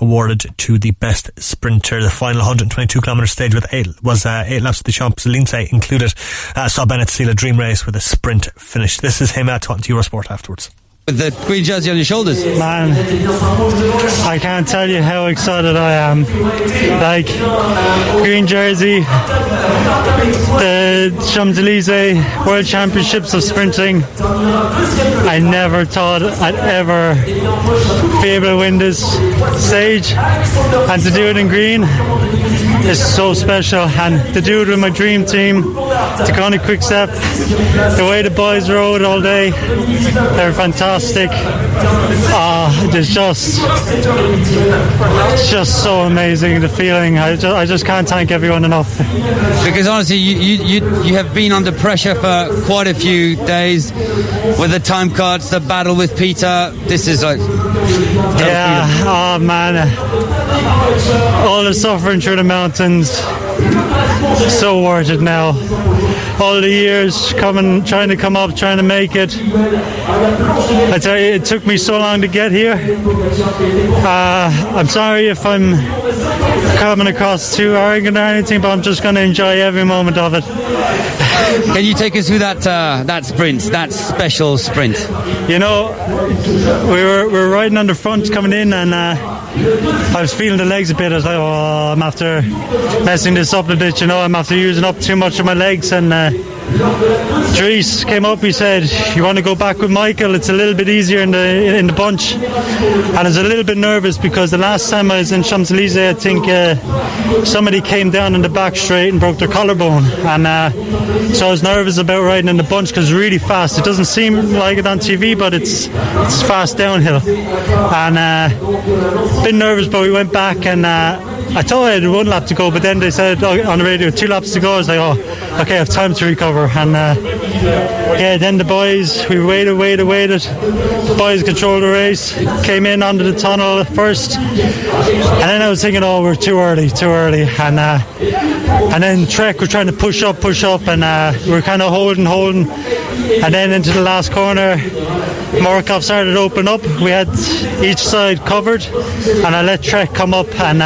awarded to the best sprinter. The final 122 kilometre stage with eight was uh, eight laps of the Champs Elysees included. Uh, saw Bennett seal a dream race with a sprint finish. This is him talking to Eurosport afterwards. With the green jersey on your shoulders. Man, I can't tell you how excited I am. Like, green jersey, the Champs Elysees World Championships of Sprinting. I never thought I'd ever be able to win this stage, and to do it in green is so special. And to do it with my dream team, to go on a quick step, the way the boys rode all day, they're fantastic. Ah, it's just, it's just so amazing. The feeling, I just, I just can't thank everyone enough. Because honestly, you, you, you, you have been under pressure for quite a few days with the time cards, the battle with Peter. This is like. Yeah, oh man, all the suffering through the mountains, so worth it now. All the years coming, trying to come up, trying to make it. I tell you, it took me so long to get here. Uh, I'm sorry if I'm coming across too arrogant or anything, but I'm just going to enjoy every moment of it. [laughs] Can you take us through that uh, that sprint, that special sprint? You know, we were we were riding on the front coming in, and uh, I was feeling the legs a bit. I was like, oh, I'm after messing this up a bit. You know, I'm after using up too much of my legs. And uh, Dries came up. He said, "You want to go back with Michael? It's a little bit easier in the in the bunch." And I was a little bit nervous because the last time I was in Champs Elysees, I think uh, somebody came down in the back straight and broke their collarbone, and uh, so I was nervous about riding in the bunch because really fast. It doesn't seem like it on TV, but it's it's fast downhill, and uh, been nervous, but we went back and. Uh, I thought I had one lap to go, but then they said oh, on the radio two laps to go. I was like, oh, okay, I have time to recover. And uh, yeah, then the boys, we waited, waited, waited. The boys controlled the race, came in under the tunnel first, and then I was thinking, oh, we're too early, too early, and uh, and then Trek were trying to push up, push up, and uh, we were kind of holding, holding, and then into the last corner. Morkov started to open up. We had each side covered, and I let Trek come up, and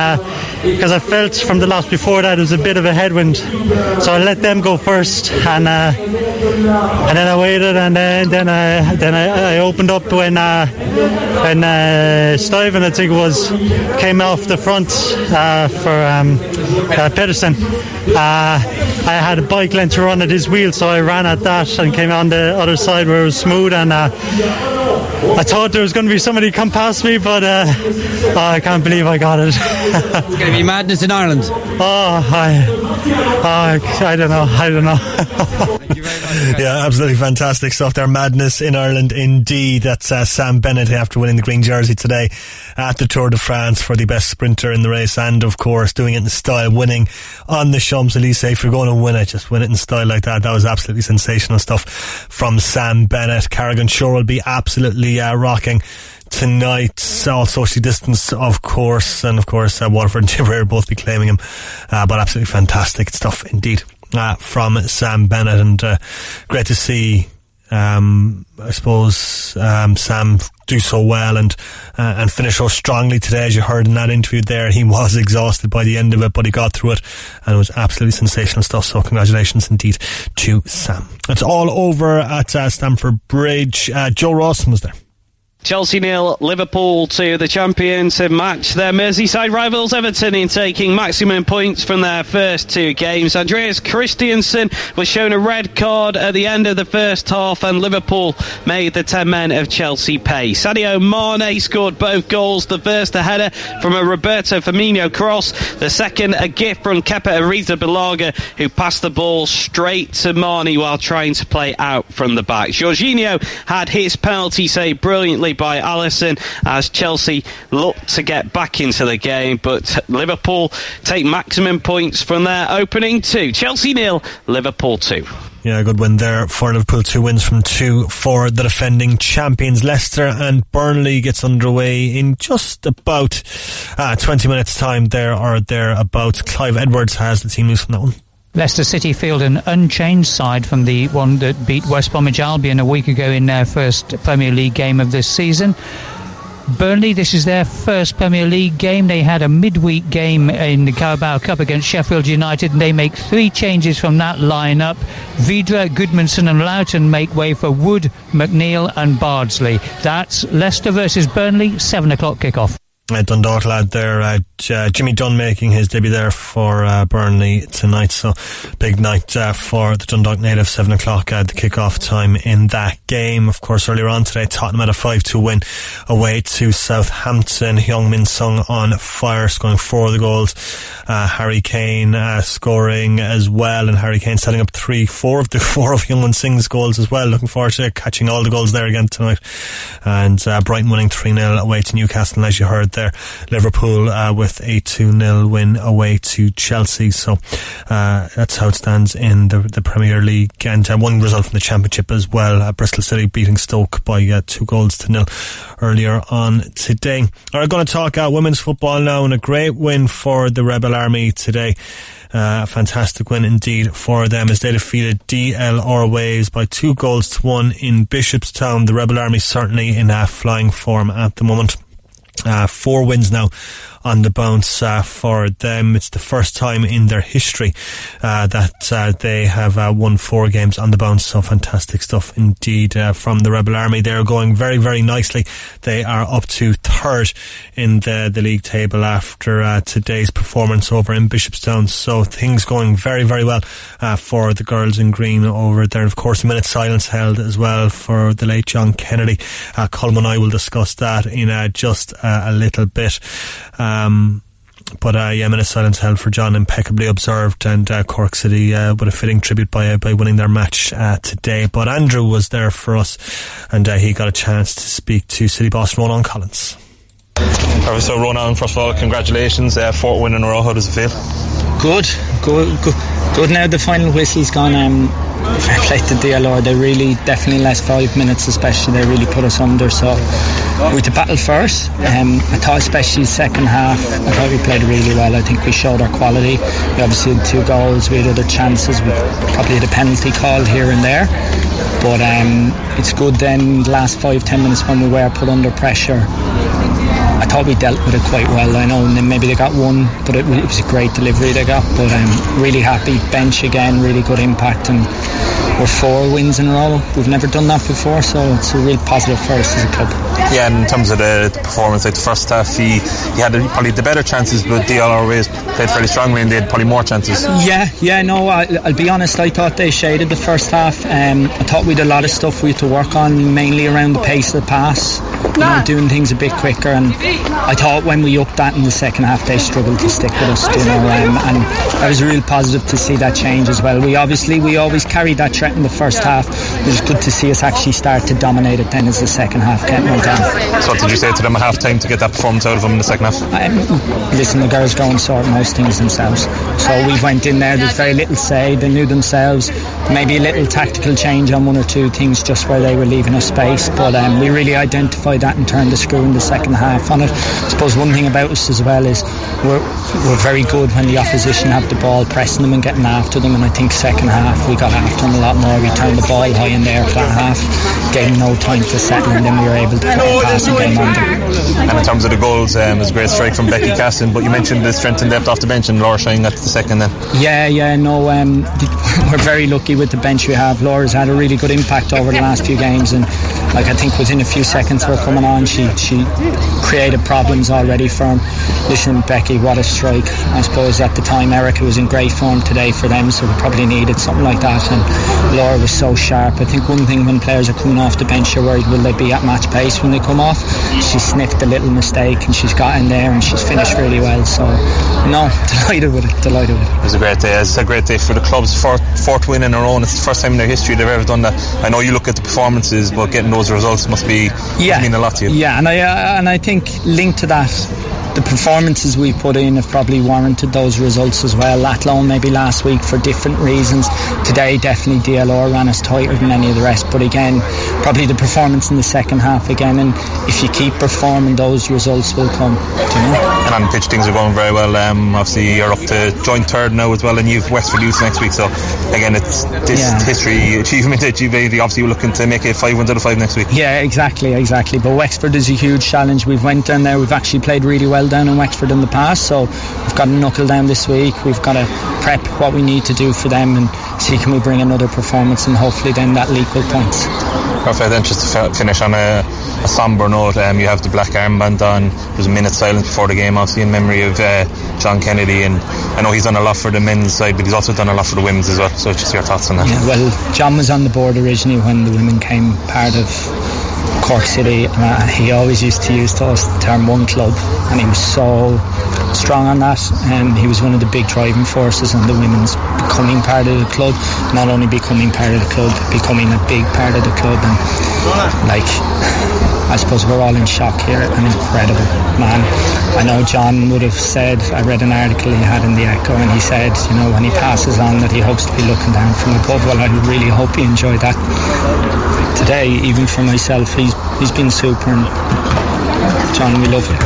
because uh, I felt from the lap before that it was a bit of a headwind, so I let them go first, and uh, and then I waited, and then then I then I, I opened up when uh, when uh, Stuyven, I think was, came off the front uh, for um, uh, Pedersen. Uh, I had a bike length to run at his wheel, so I ran at that and came on the other side where it was smooth, and uh, I thought there was going to be somebody come past me, but uh, oh, I can't believe I got it. it's going to be madness in Ireland. [laughs] Oh, I, oh, I don't know. I don't know. [laughs] yeah, absolutely fantastic stuff there. Madness in Ireland, indeed. That's uh, Sam Bennett after winning the green jersey today at the Tour de France for the best sprinter in the race, and of course doing it in style, winning on the Champs Elysees. If you're going to win it, just win it in style like that. That was absolutely sensational stuff from Sam Bennett. Carrick-on-Suir will be absolutely uh, rocking tonight. All socially distanced, of course, and of course, uh, Waterford and Tipperary both be claiming him. Uh, but absolutely fantastic stuff indeed uh, from Sam Bennett, and uh, great to see. Um, I suppose um, Sam do so well and uh, and finish so strongly today, as you heard in that interview. There, he [laughs] was exhausted by the end of it, but he got through it, and it was absolutely sensational stuff. So, congratulations indeed to Sam. It's all over at uh, Stamford Bridge. Uh, Joe Rawson was there. Chelsea nil, Liverpool to the champions have matched their Merseyside rivals Everton in taking maximum points from their first two games. Andreas Christensen was shown a red card at the end of the first half, and Liverpool made the 10 men of Chelsea pay. Sadio Mane scored both goals. The first, a header from a Roberto Firmino cross. The second, a gift from Kepa Arrizabalaga, who passed the ball straight to Mane while trying to play out from the back. Jorginho had his penalty save brilliantly by Alisson as Chelsea look to get back into the game, but Liverpool take maximum points from their opening two. Chelsea nil, Liverpool two. Yeah, good win there for Liverpool. Two wins from two for the defending champions. Leicester and Burnley gets underway in just about uh, 20 minutes' time there or thereabouts. Clive Edwards has the team news from that one. Leicester City field an unchanged side from the one that beat West Bromwich Albion a week ago in their first Premier League game of this season. Burnley, this is their first Premier League game. They had a midweek game in the Carabao Cup against Sheffield United, and they make three changes from that lineup. Vydra, Gudmundsson, and Lowton make way for Wood, McNeil, and Bardsley. That's Leicester versus Burnley, 7 o'clock kickoff. Uh, Dundalk lad there, uh, uh, Jimmy Dunne making his debut there for uh, Burnley tonight. So big night uh, for the Dundalk native, seven o'clock at the kick-off time in that game. Of course, earlier on today, Tottenham had a five-two win away to Southampton. Heung-min Son on fire, scoring four of the goals. Uh, Harry Kane scoring as well, and Harry Kane setting up three, four of the [laughs] four of Heung-min Son's goals as well. Looking forward to catching all the goals there again tonight. And Brighton winning three 0 away to Newcastle, as you heard there there. Liverpool uh, with a 2 0 win away to Chelsea. So uh, that's how it stands in the, the Premier League. And uh, one result from the Championship as well. Uh, Bristol City beating Stoke by uh, two goals to nil earlier on today. Right, going to talk uh, women's football now and a great win for the Rebel Army today. Uh, fantastic win indeed for them as they defeated DLR Waves by two goals to one in Bishopstown. The Rebel Army certainly in a flying form at the moment. Uh, four wins now on the bounce uh, for them. It's the first time in their history uh, that uh, they have uh, won four games on the bounce. So fantastic stuff indeed uh, from the Rebel Army. They're going very, very nicely. They are up to third in the, the league table after uh, today's performance over in Bishopstown. So things going very, very well for the girls in green over there. And Of course, a minute silence held as well for the late John Kennedy. Uh, Colm and I will discuss that in just a little bit. Um, but uh, yeah, minute silence held for John, impeccably observed, and uh, Cork City uh, with a fitting tribute by uh, by winning their match uh, today. But Andrew was there for us, and uh, he got a chance to speak to City boss Ronan Collins. So, Ronan, first of all, congratulations. Uh, fourth win in a row. How does it feel? Good, good, good. Good now the final whistle's gone. Um, fair play to DLR. They really, definitely last five minutes especially, they really put us under. So with the battle first, um, I thought especially second half, I thought we played really well. I think we showed our quality. We obviously had two goals. We had other chances. We probably had a penalty call here and there. But um, it's good then, the last five, ten minutes when we were put under pressure, I thought we dealt with it quite well. I know, maybe they got one, but it, was a great delivery they got. But I'm really happy. Bench again, really good impact, and we're four wins in a row. We've never done that before, so it's a real positive for us as a club. Yeah, and in terms of the, the performance, like the first half, he, he had probably the better chances, but DLR always played fairly strongly and they had probably more chances. Yeah, yeah, no, I, will be honest, I thought they shaded the first half. Um, I thought we had a lot of stuff we had to work on, mainly around the pace of the pass, you know, doing things a bit quicker. And I thought when we upped that in the second half, they struggled to stick with us, you know, um, and I was real positive to see that change as well. We obviously, we always carried that threat in the first half. It was good to see us actually start to dominate it then as the second half came on. So what did you say to them at half time to get that performance out of them in the second half? Um, listen, the girls go and sort most things themselves. So we went in there, there's very little say, they knew themselves. Maybe a little tactical change on one or two things just where they were leaving us space. But um, we really identified that and turned the screw in the second half on it. I suppose one thing about us as well is we're, we're very good when the opposition have the ball, pressing them and getting after them. And I think second half we got after them a lot more. We turned the ball high in there for that half, gave no time to settle, and then we were able to put a passing game on them. And in terms of the goals, um, it was a great strike from Becky Caston. But you mentioned the strength and depth off the bench, and Laura Shine got the second then. Yeah, yeah, no, um, [laughs] we're very lucky with the bench we have. Laura's had a really good impact over the last few games, and like I think within a few seconds we're coming on, she she created problems already for him. Listen, Becky, what a strike! I suppose at the time Erica was in great form today for them, so we probably needed something like that. And Laura was so sharp. I think one thing when players are coming off the bench, you're worried will they be at match pace when they come off. She sniffed a little mistake and she's got in there and she's finished really well. So no, [laughs] delighted with it. Delighted with it. It was a great day. It's a great day for the club's fourth, fourth win in a row. It's the first time in their history they've ever done that. I know you look at the performances, but getting those results must be yeah. mean a lot to you. Yeah, and I uh, and I think linked to that the performances we put in have probably warranted those results as well. Athlone maybe last week for different reasons. Today definitely DLR ran us tighter than any of the rest. But again, probably the performance in the second half again. And if you keep performing, those results will come. You know? And on pitch, things are going very well. Um, obviously, you're up to joint third now as well, and you've Wexford Youth next week. So again, it's this yeah. history [laughs] achievement that you've obviously you're looking to make it five wins out of five next week. Yeah, exactly, exactly. But Wexford is a huge challenge. We've went down there. We've actually played really well down in Wexford in the past, so we've got to knuckle down this week. We've got to prep what we need to do for them and see can we bring another performance and hopefully then that'll equal points. Perfect. Then just to finish on a, a somber note, um, you have the black armband on. There's a minute silence before the game, obviously in memory of uh, John Kennedy, and I know he's done a lot for the men's side, but he's also done a lot for the women's as well. So just your thoughts on that. Yeah, well, John was on the board originally when the women came part of Cork City. Uh, he always used to use the term one club, and he was so strong on that. And he was one of the big driving forces on the women's becoming part of the club. Not only becoming part of the club, becoming a big part of the club. And like, I suppose we're all in shock here. An incredible man. I know John would have said. I read an article he had in the Echo, and he said, you know, when he passes on, that he hopes to be looking down from above. Well, I really hope he enjoyed that today, even for myself, he's he's been super. And John, we love you.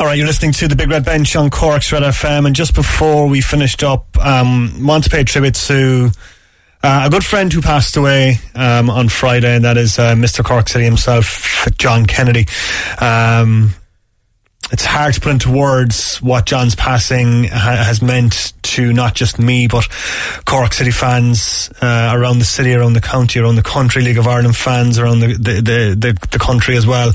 All right, you're listening to the Big Red Bench on Cork's Red FM, and just before we finished up, um, want to pay tribute to uh, a good friend who passed away um, on Friday, and that is uh, Mr. Cork City himself, John Kennedy. Um, it's hard to put into words what John's passing ha- has meant to not just me, but Cork City fans uh, around the city, around the county, around the country, League of Ireland fans around the the, the, the, the country as well.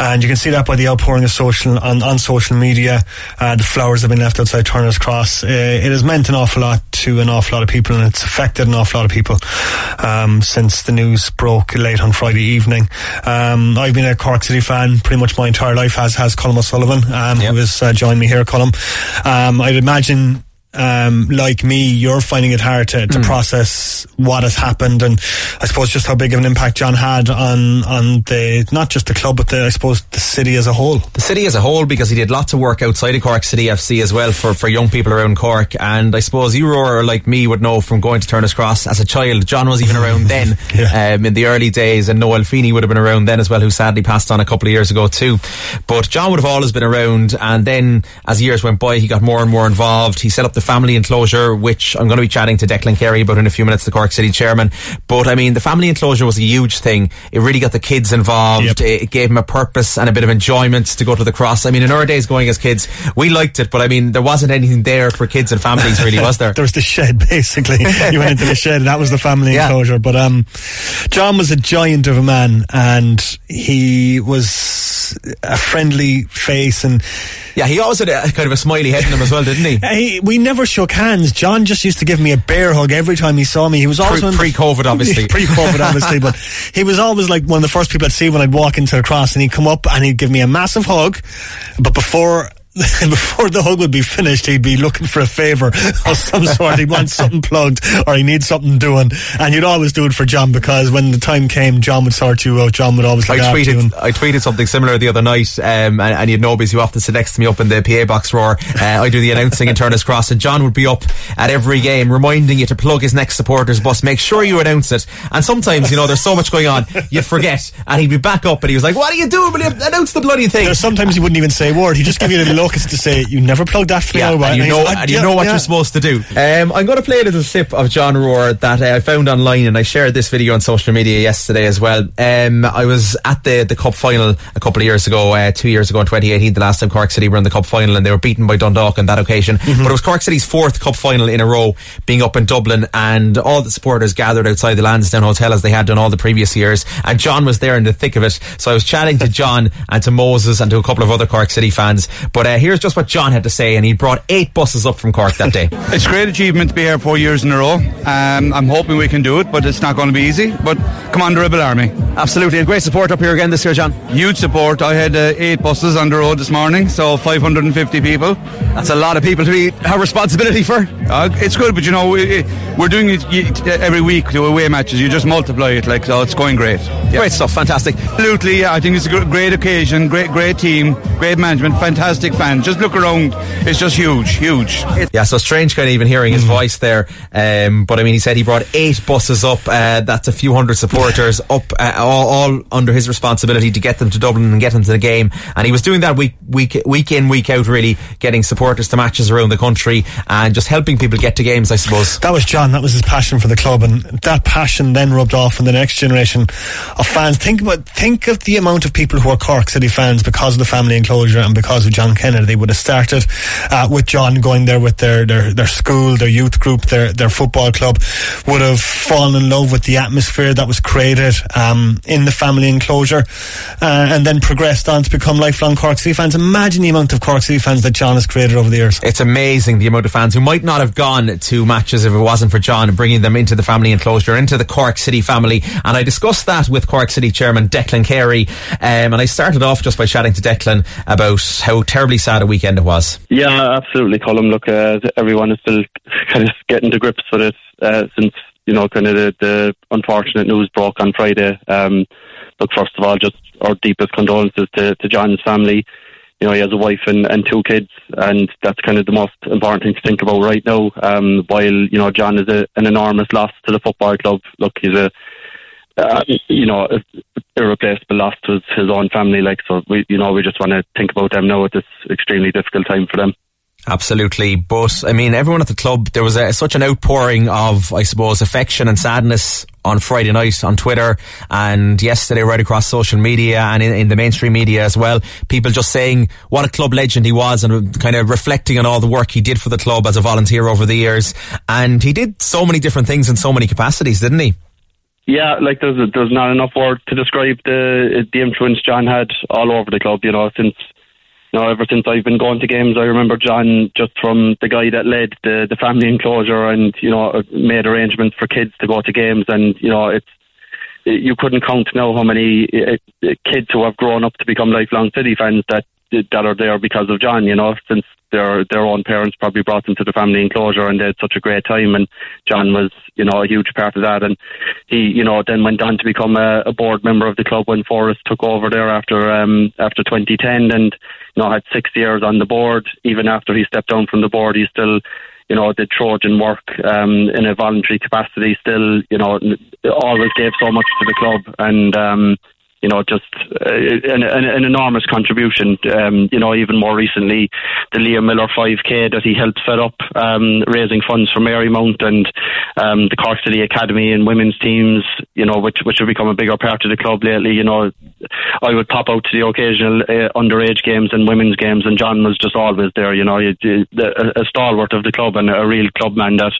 And you can see that by the outpouring of social on, on social media. Uh, the flowers have been left outside Turner's Cross. Uh, it has meant an awful lot to an awful lot of people, and it's affected an awful lot of people um, since the news broke late on Friday evening. Um, I've been a Cork City fan pretty much my entire life, as has Colm O'Sullivan, um, yep. who has uh, joined me here, Colm. Um, I'd imagine um, like me, you're finding it hard to, to mm. process what has happened, and I suppose just how big of an impact John had on on the not just the club, but the I suppose the city as a whole. The city as a whole, because he did lots of work outside of Cork City FC as well for, for young people around Cork, and I suppose you or like me would know from going to Turner's Cross as a child. John was even around [laughs] then yeah. um, in the early days, and Noel Feeney would have been around then as well, who sadly passed on a couple of years ago too. But John would have always been around, and then as years went by, he got more and more involved. He set up the family enclosure, which I'm going to be chatting to Declan Carey about in a few minutes, the Cork City chairman. But I mean, the family enclosure was a huge thing. It really got the kids involved. Yep. It gave them a purpose and a bit of enjoyment to go to the cross. I mean, in our days going as kids, we liked it, but I mean, there wasn't anything there for kids and families, really, was there? [laughs] there was the shed, basically. you went into the shed, and that was the family [laughs] yeah. enclosure. But um, John was a giant of a man, and he was a friendly face and yeah, he always had a, kind of a smiley head in him as well, didn't he? [laughs] he? We never shook hands. John just used to give me a bear hug every time he saw me. He was always pre COVID, obviously. [laughs] pre COVID, obviously, but [laughs] he was always like one of the first people I'd see when I'd walk into the cross, and he'd come up and he'd give me a massive hug. But before [laughs] before the hug would be finished, he'd be looking for a favour of some sort. He'd want [laughs] something plugged or he needs something doing. And you'd always do it for John because when the time came, John would sort you out. John would always like I tweeted, I tweeted something similar the other night, um, and, and you'd know because you often sit next to me up in the PA box roar. Uh, I do the announcing in Turner's Cross, and John would be up at every game reminding you to plug his next supporters bus. Make sure you announce it. And sometimes, you know, there's so much going on, you forget. And he'd be back up and he was like, What are you doing? Will you announce the bloody thing? Sometimes he wouldn't even say a word. He'd just give you a look to say, You never plugged that for yeah, me. And you know, and you know what yeah. you're supposed to do. Um, I'm going to play a little clip of John Roar that uh, I found online, and I shared this video on social media yesterday as well. Um, I was at the the cup final a couple of years ago, uh, two years ago in 2018, the last time Cork City were in the cup final, and they were beaten by Dundalk on that occasion. Mm-hmm. But it was Cork City's fourth cup final in a row, being up in Dublin, and all the supporters gathered outside the Lansdowne Hotel as they had done all the previous years. And John was there in the thick of it, so I was chatting to [laughs] John and to Moses and to a couple of other Cork City fans. But uh, here's just what John had to say, and he brought eight buses up from Cork that day. [laughs] it's a great achievement to be here four years in a row. Um, I'm hoping we can do it, but it's not going to be easy. But come on, the Rebel Army. Absolutely, and great support up here again this year, John. Huge support. I had uh, eight buses on the road this morning, so 550 people. That's a lot of people to be, have responsibility for. Uh, it's good, but you know, we, are doing it every week, do away matches. You just multiply it, like, so it's going great. Yeah. Great stuff, fantastic. Absolutely, yeah, I think it's a great occasion, great, great team, great management, fantastic fans. Just look around, it's just huge, huge. Yeah, so strange kind of even hearing his mm. voice there. Um, but I mean, he said he brought eight buses up. Uh, that's a few hundred supporters up, uh, all, all, under his responsibility to get them to Dublin and get them to the game. And he was doing that week, week, week in, week out, really getting supporters to matches around the country and just helping people get to games. I suppose that was John. That was his passion for the club, and that passion then rubbed off on the next generation of fans. Think about, think of the amount of people who are Cork City fans because of the family enclosure and because of John Kennedy. They would have started uh, with John going there with their, their, their school, their youth group, their, their football club, would have fallen in love with the atmosphere that was created um, in the family enclosure uh, and then progressed on to become lifelong Cork City fans. Imagine the amount of Cork City fans that John has created over the years. It's amazing the amount of fans who might not have gone to matches if it wasn't for John bringing them into the family enclosure, into the Cork City family. And I discussed that with Cork City chairman Declan Carey. Um, and I started off just by chatting to Declan about how terribly sad a weekend it was. Yeah, absolutely, Colm. Look, uh, everyone is still [laughs] kind of getting to grips with it uh, since you know kind of the, the, unfortunate news broke on Friday. Um, look, first of all, just our deepest condolences to, to John's family. You know, he has a wife and, and two kids, and that's kind of the most important thing to think about right now. Um, while you know John is a, an enormous loss to the football club. Look, he's a uh, you know, irreplaceable loss to his, his own family. Like, so we, you know, we just want to think about them now at this extremely difficult time for them. Absolutely, but I mean, everyone at the club, there was a, such an outpouring of, I suppose, affection and sadness on Friday night on Twitter and yesterday right across social media and in, in, the mainstream media as well. People just saying what a club legend he was and kind of reflecting on all the work he did for the club as a volunteer over the years. And he did so many different things in so many capacities, didn't he? Yeah, like there's there's not enough word to describe the the influence John had all over the club. You know, since you know, ever since I've been going to games, I remember John just from the guy that led the the family enclosure and you know made arrangements for kids to go to games, and you know it's you couldn't count now how many uh, kids who have grown up to become lifelong City fans that that are there because of John. You know, since their their own parents probably brought them to the family enclosure and they had such a great time and John was you know a huge part of that and he you know then went on to become a, a board member of the club when FORAS took over there after um after 2010 and you know had six years on the board even after he stepped down from the board he still you know, did Trojan work um, in a voluntary capacity. Still, you know, always gave so much to the club, and um, you know, just uh, an, an, an, enormous contribution. Um, you know, even more recently, the Liam Miller 5K that he helped set up, um, raising funds for Marymount and um, the Cork City Academy and women's teams, you know, which which have become a bigger part of the club lately. You know, I would pop out to the occasional uh, underage games and women's games, and John was just always there. You know, a, a stalwart of the club and a real clubman that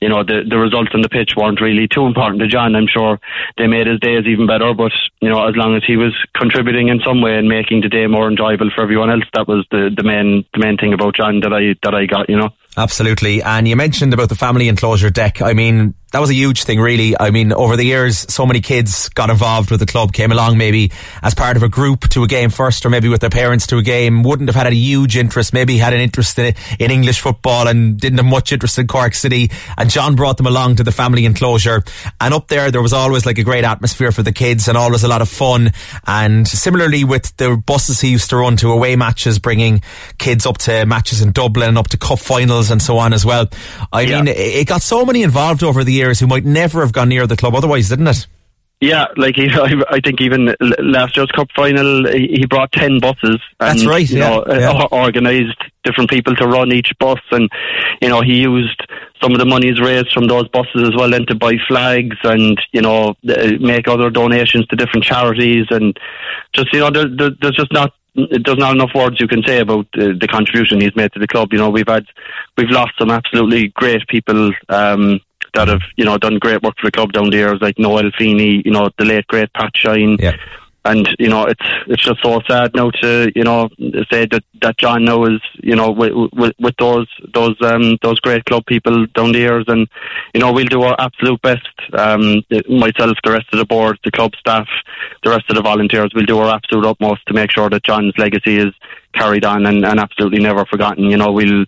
you know, the, the results on the pitch weren't really too important to John. I'm sure they made his days even better, but, you know, as long as he was contributing in some way and making the day more enjoyable for everyone else, that was the, the main, the main thing about John that I, that I got, you know. Absolutely. And you mentioned about the family enclosure deck. I mean, that was a huge thing, really. I mean, over the years, so many kids got involved with the club, came along maybe as part of a group to a game first, or maybe with their parents to a game, wouldn't have had a huge interest, maybe had an interest in, in English football and didn't have much interest in Cork City. And John brought them along to the family enclosure. And up there, there was always like a great atmosphere for the kids and always a lot of fun. And similarly with the buses he used to run to away matches, bringing kids up to matches in Dublin, up to cup finals and so on as well. I yeah. mean, it got so many involved over the years who might never have gone near the club otherwise, didn't it? Yeah, like [laughs] he, I think even last year's cup final, he brought ten buses. And, That's right. You yeah, know, yeah. organised different people to run each bus, and you know he used some of the monies raised from those buses as well then to buy flags and you know make other donations to different charities, and just you know there, there, there's just not there's not enough words you can say about uh, the contribution he's made to the club. You know, we've had, we've lost some absolutely great people um, that have, you know, done great work for the club down the years, like Noel Feeney, you know, the late great Pat Shine. Yeah. And you know it's it's just so sad now to you know say that that John now is you know with with, with those those um those great club people down the years. And you know we'll do our absolute best um myself the rest of the board the club staff the rest of the volunteers we'll do our absolute utmost to make sure that John's legacy is carried on and, and absolutely never forgotten. You know we'll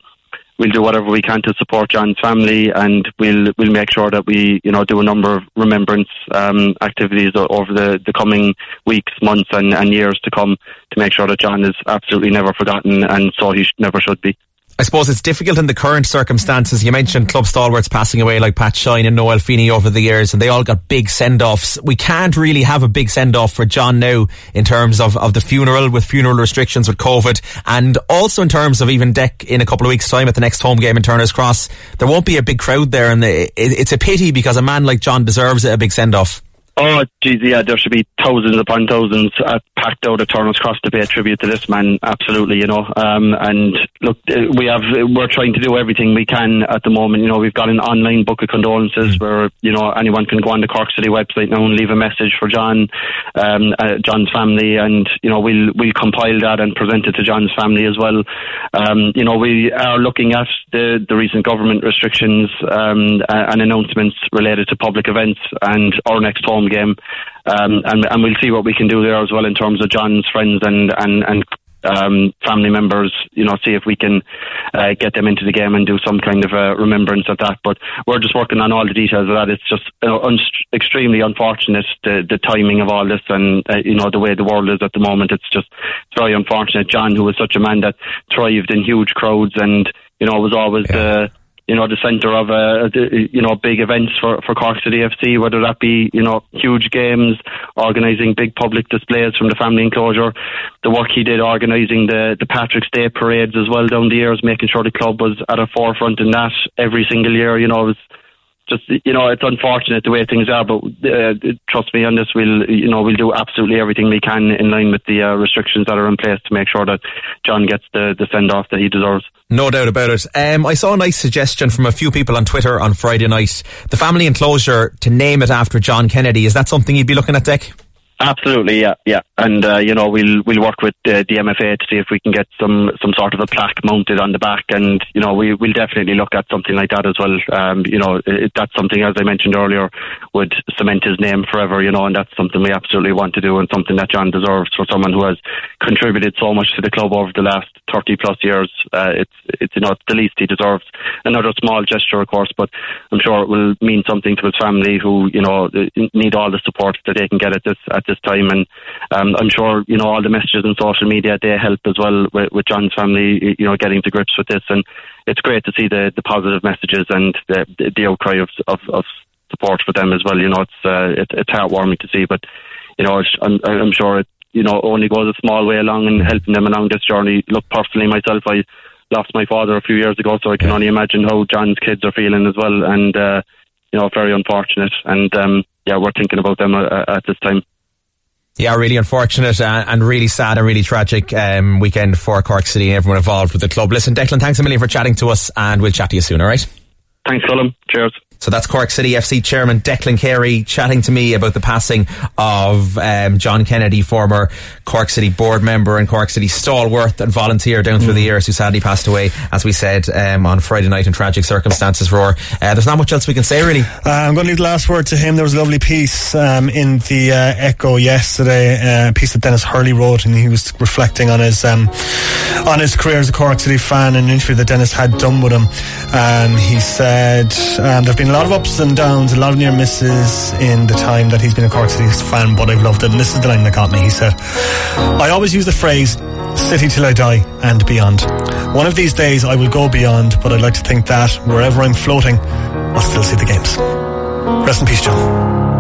we'll do whatever we can to support John's family, and we'll we'll make sure that we you know do a number of remembrance um, activities over the, the coming weeks, months, and, and years to come to make sure that John is absolutely never forgotten, and so he sh- never should be. I suppose it's difficult in the current circumstances. You mentioned club stalwarts passing away like Pat Shine and Noel Feeney over the years, and they all got big send offs. We can't really have a big send off for John now in terms of, of the funeral with funeral restrictions with COVID, and also in terms of even Deck in a couple of weeks' time at the next home game in Turner's Cross. There won't be a big crowd there, and it's a pity because a man like John deserves a big send off. Oh, geez, yeah, there should be thousands upon thousands uh, packed out at Turner's Cross to pay tribute to this man. Absolutely, you know. Um, and look, uh, we have we're trying to do everything we can at the moment. You know, we've got an online book of condolences mm. where you know anyone can go on the Cork City website now and leave a message for John, um, uh, John's family, and you know we'll we'll compile that and present it to John's family as well. Um, you know, we are looking at the the recent government restrictions um, and announcements related to public events and our next home game, um, and and we'll see what we can do there as well in terms of John's friends and and and um, family members, you know, see if we can uh, get them into the game and do some kind of a remembrance of that. But we're just working on all the details of that. It's just you know, un- extremely unfortunate the, the timing of all this and uh, you know the way the world is at the moment. It's just it's very unfortunate. John, who was such a man that thrived in huge crowds and you know was always yeah. the you know, the centre of uh, a, you know, big events for, for Cork City FC, whether that be, you know, huge games, organising big public displays from the family enclosure, the work he did organising the, the Patrick's Day parades as well down the years, making sure the club was at a forefront in that every single year, you know, it was just you know it's unfortunate the way things are, but uh, trust me on this. We'll you know we'll do absolutely everything we can in line with the uh, restrictions that are in place to make sure that John gets the, the send off that he deserves. No doubt about it. Um, I saw a nice suggestion from a few people on Twitter on Friday night. The family enclosure to name it after John Kennedy. Is that something you'd be looking at, Dick? Absolutely, yeah, yeah, and uh, you know we'll we'll work with uh, the MFA to see if we can get some some sort of a plaque mounted on the back, and you know we will definitely look at something like that as well. Um, you know it, that's something as I mentioned earlier would cement his name forever. You know, and that's something we absolutely want to do, and something that John deserves for someone who has contributed so much to the club over the last thirty plus years. Uh, it's it's you know it's the least he deserves. Another small gesture, of course, but I'm sure it will mean something to his family, who you know need all the support that they can get at this at this time. And um, I'm sure you know all the messages on social media they help as well with, with John's family, you know, getting to grips with this. And it's great to see the, the positive messages and the, the outcry of, of, of support for them as well. You know, it's uh, it, it's heartwarming to see. But you know, I'm, I'm sure it you know only goes a small way along in helping them along this journey. Look, personally, myself, I lost my father a few years ago, so I can only imagine how John's kids are feeling as well. And uh, you know, very unfortunate. And um, yeah, we're thinking about them uh, at this time. Yeah, really unfortunate and, really sad and really tragic um, weekend for Cork City and everyone involved with the club. Listen, Declan, thanks a million for chatting to us and we'll chat to you soon, all right? Thanks, Colm. Cheers. So that's Cork City FC chairman Declan Carey chatting to me about the passing of um, John Kennedy, former Cork City board member and Cork City stalwart and volunteer down through mm. the years, who sadly passed away, as we said, um, on Friday night in tragic circumstances. Roar. Uh, there's not much else we can say, really. Uh, I'm going to leave the last word to him. There was a lovely piece um, in the uh, Echo yesterday, uh, a piece that Denis Hurley wrote, and he was reflecting on his um, on his career as a Cork City fan, and an interview that Denis had done with him. And he said um, there've been a lot of ups and downs, a lot of near misses in the time that he's been a Cork City fan, but I've loved it. And this is the line that got me. He said, I always use the phrase, city till I die and beyond. One of these days I will go beyond, but I'd like to think that wherever I'm floating, I'll still see the games. Rest in peace, John.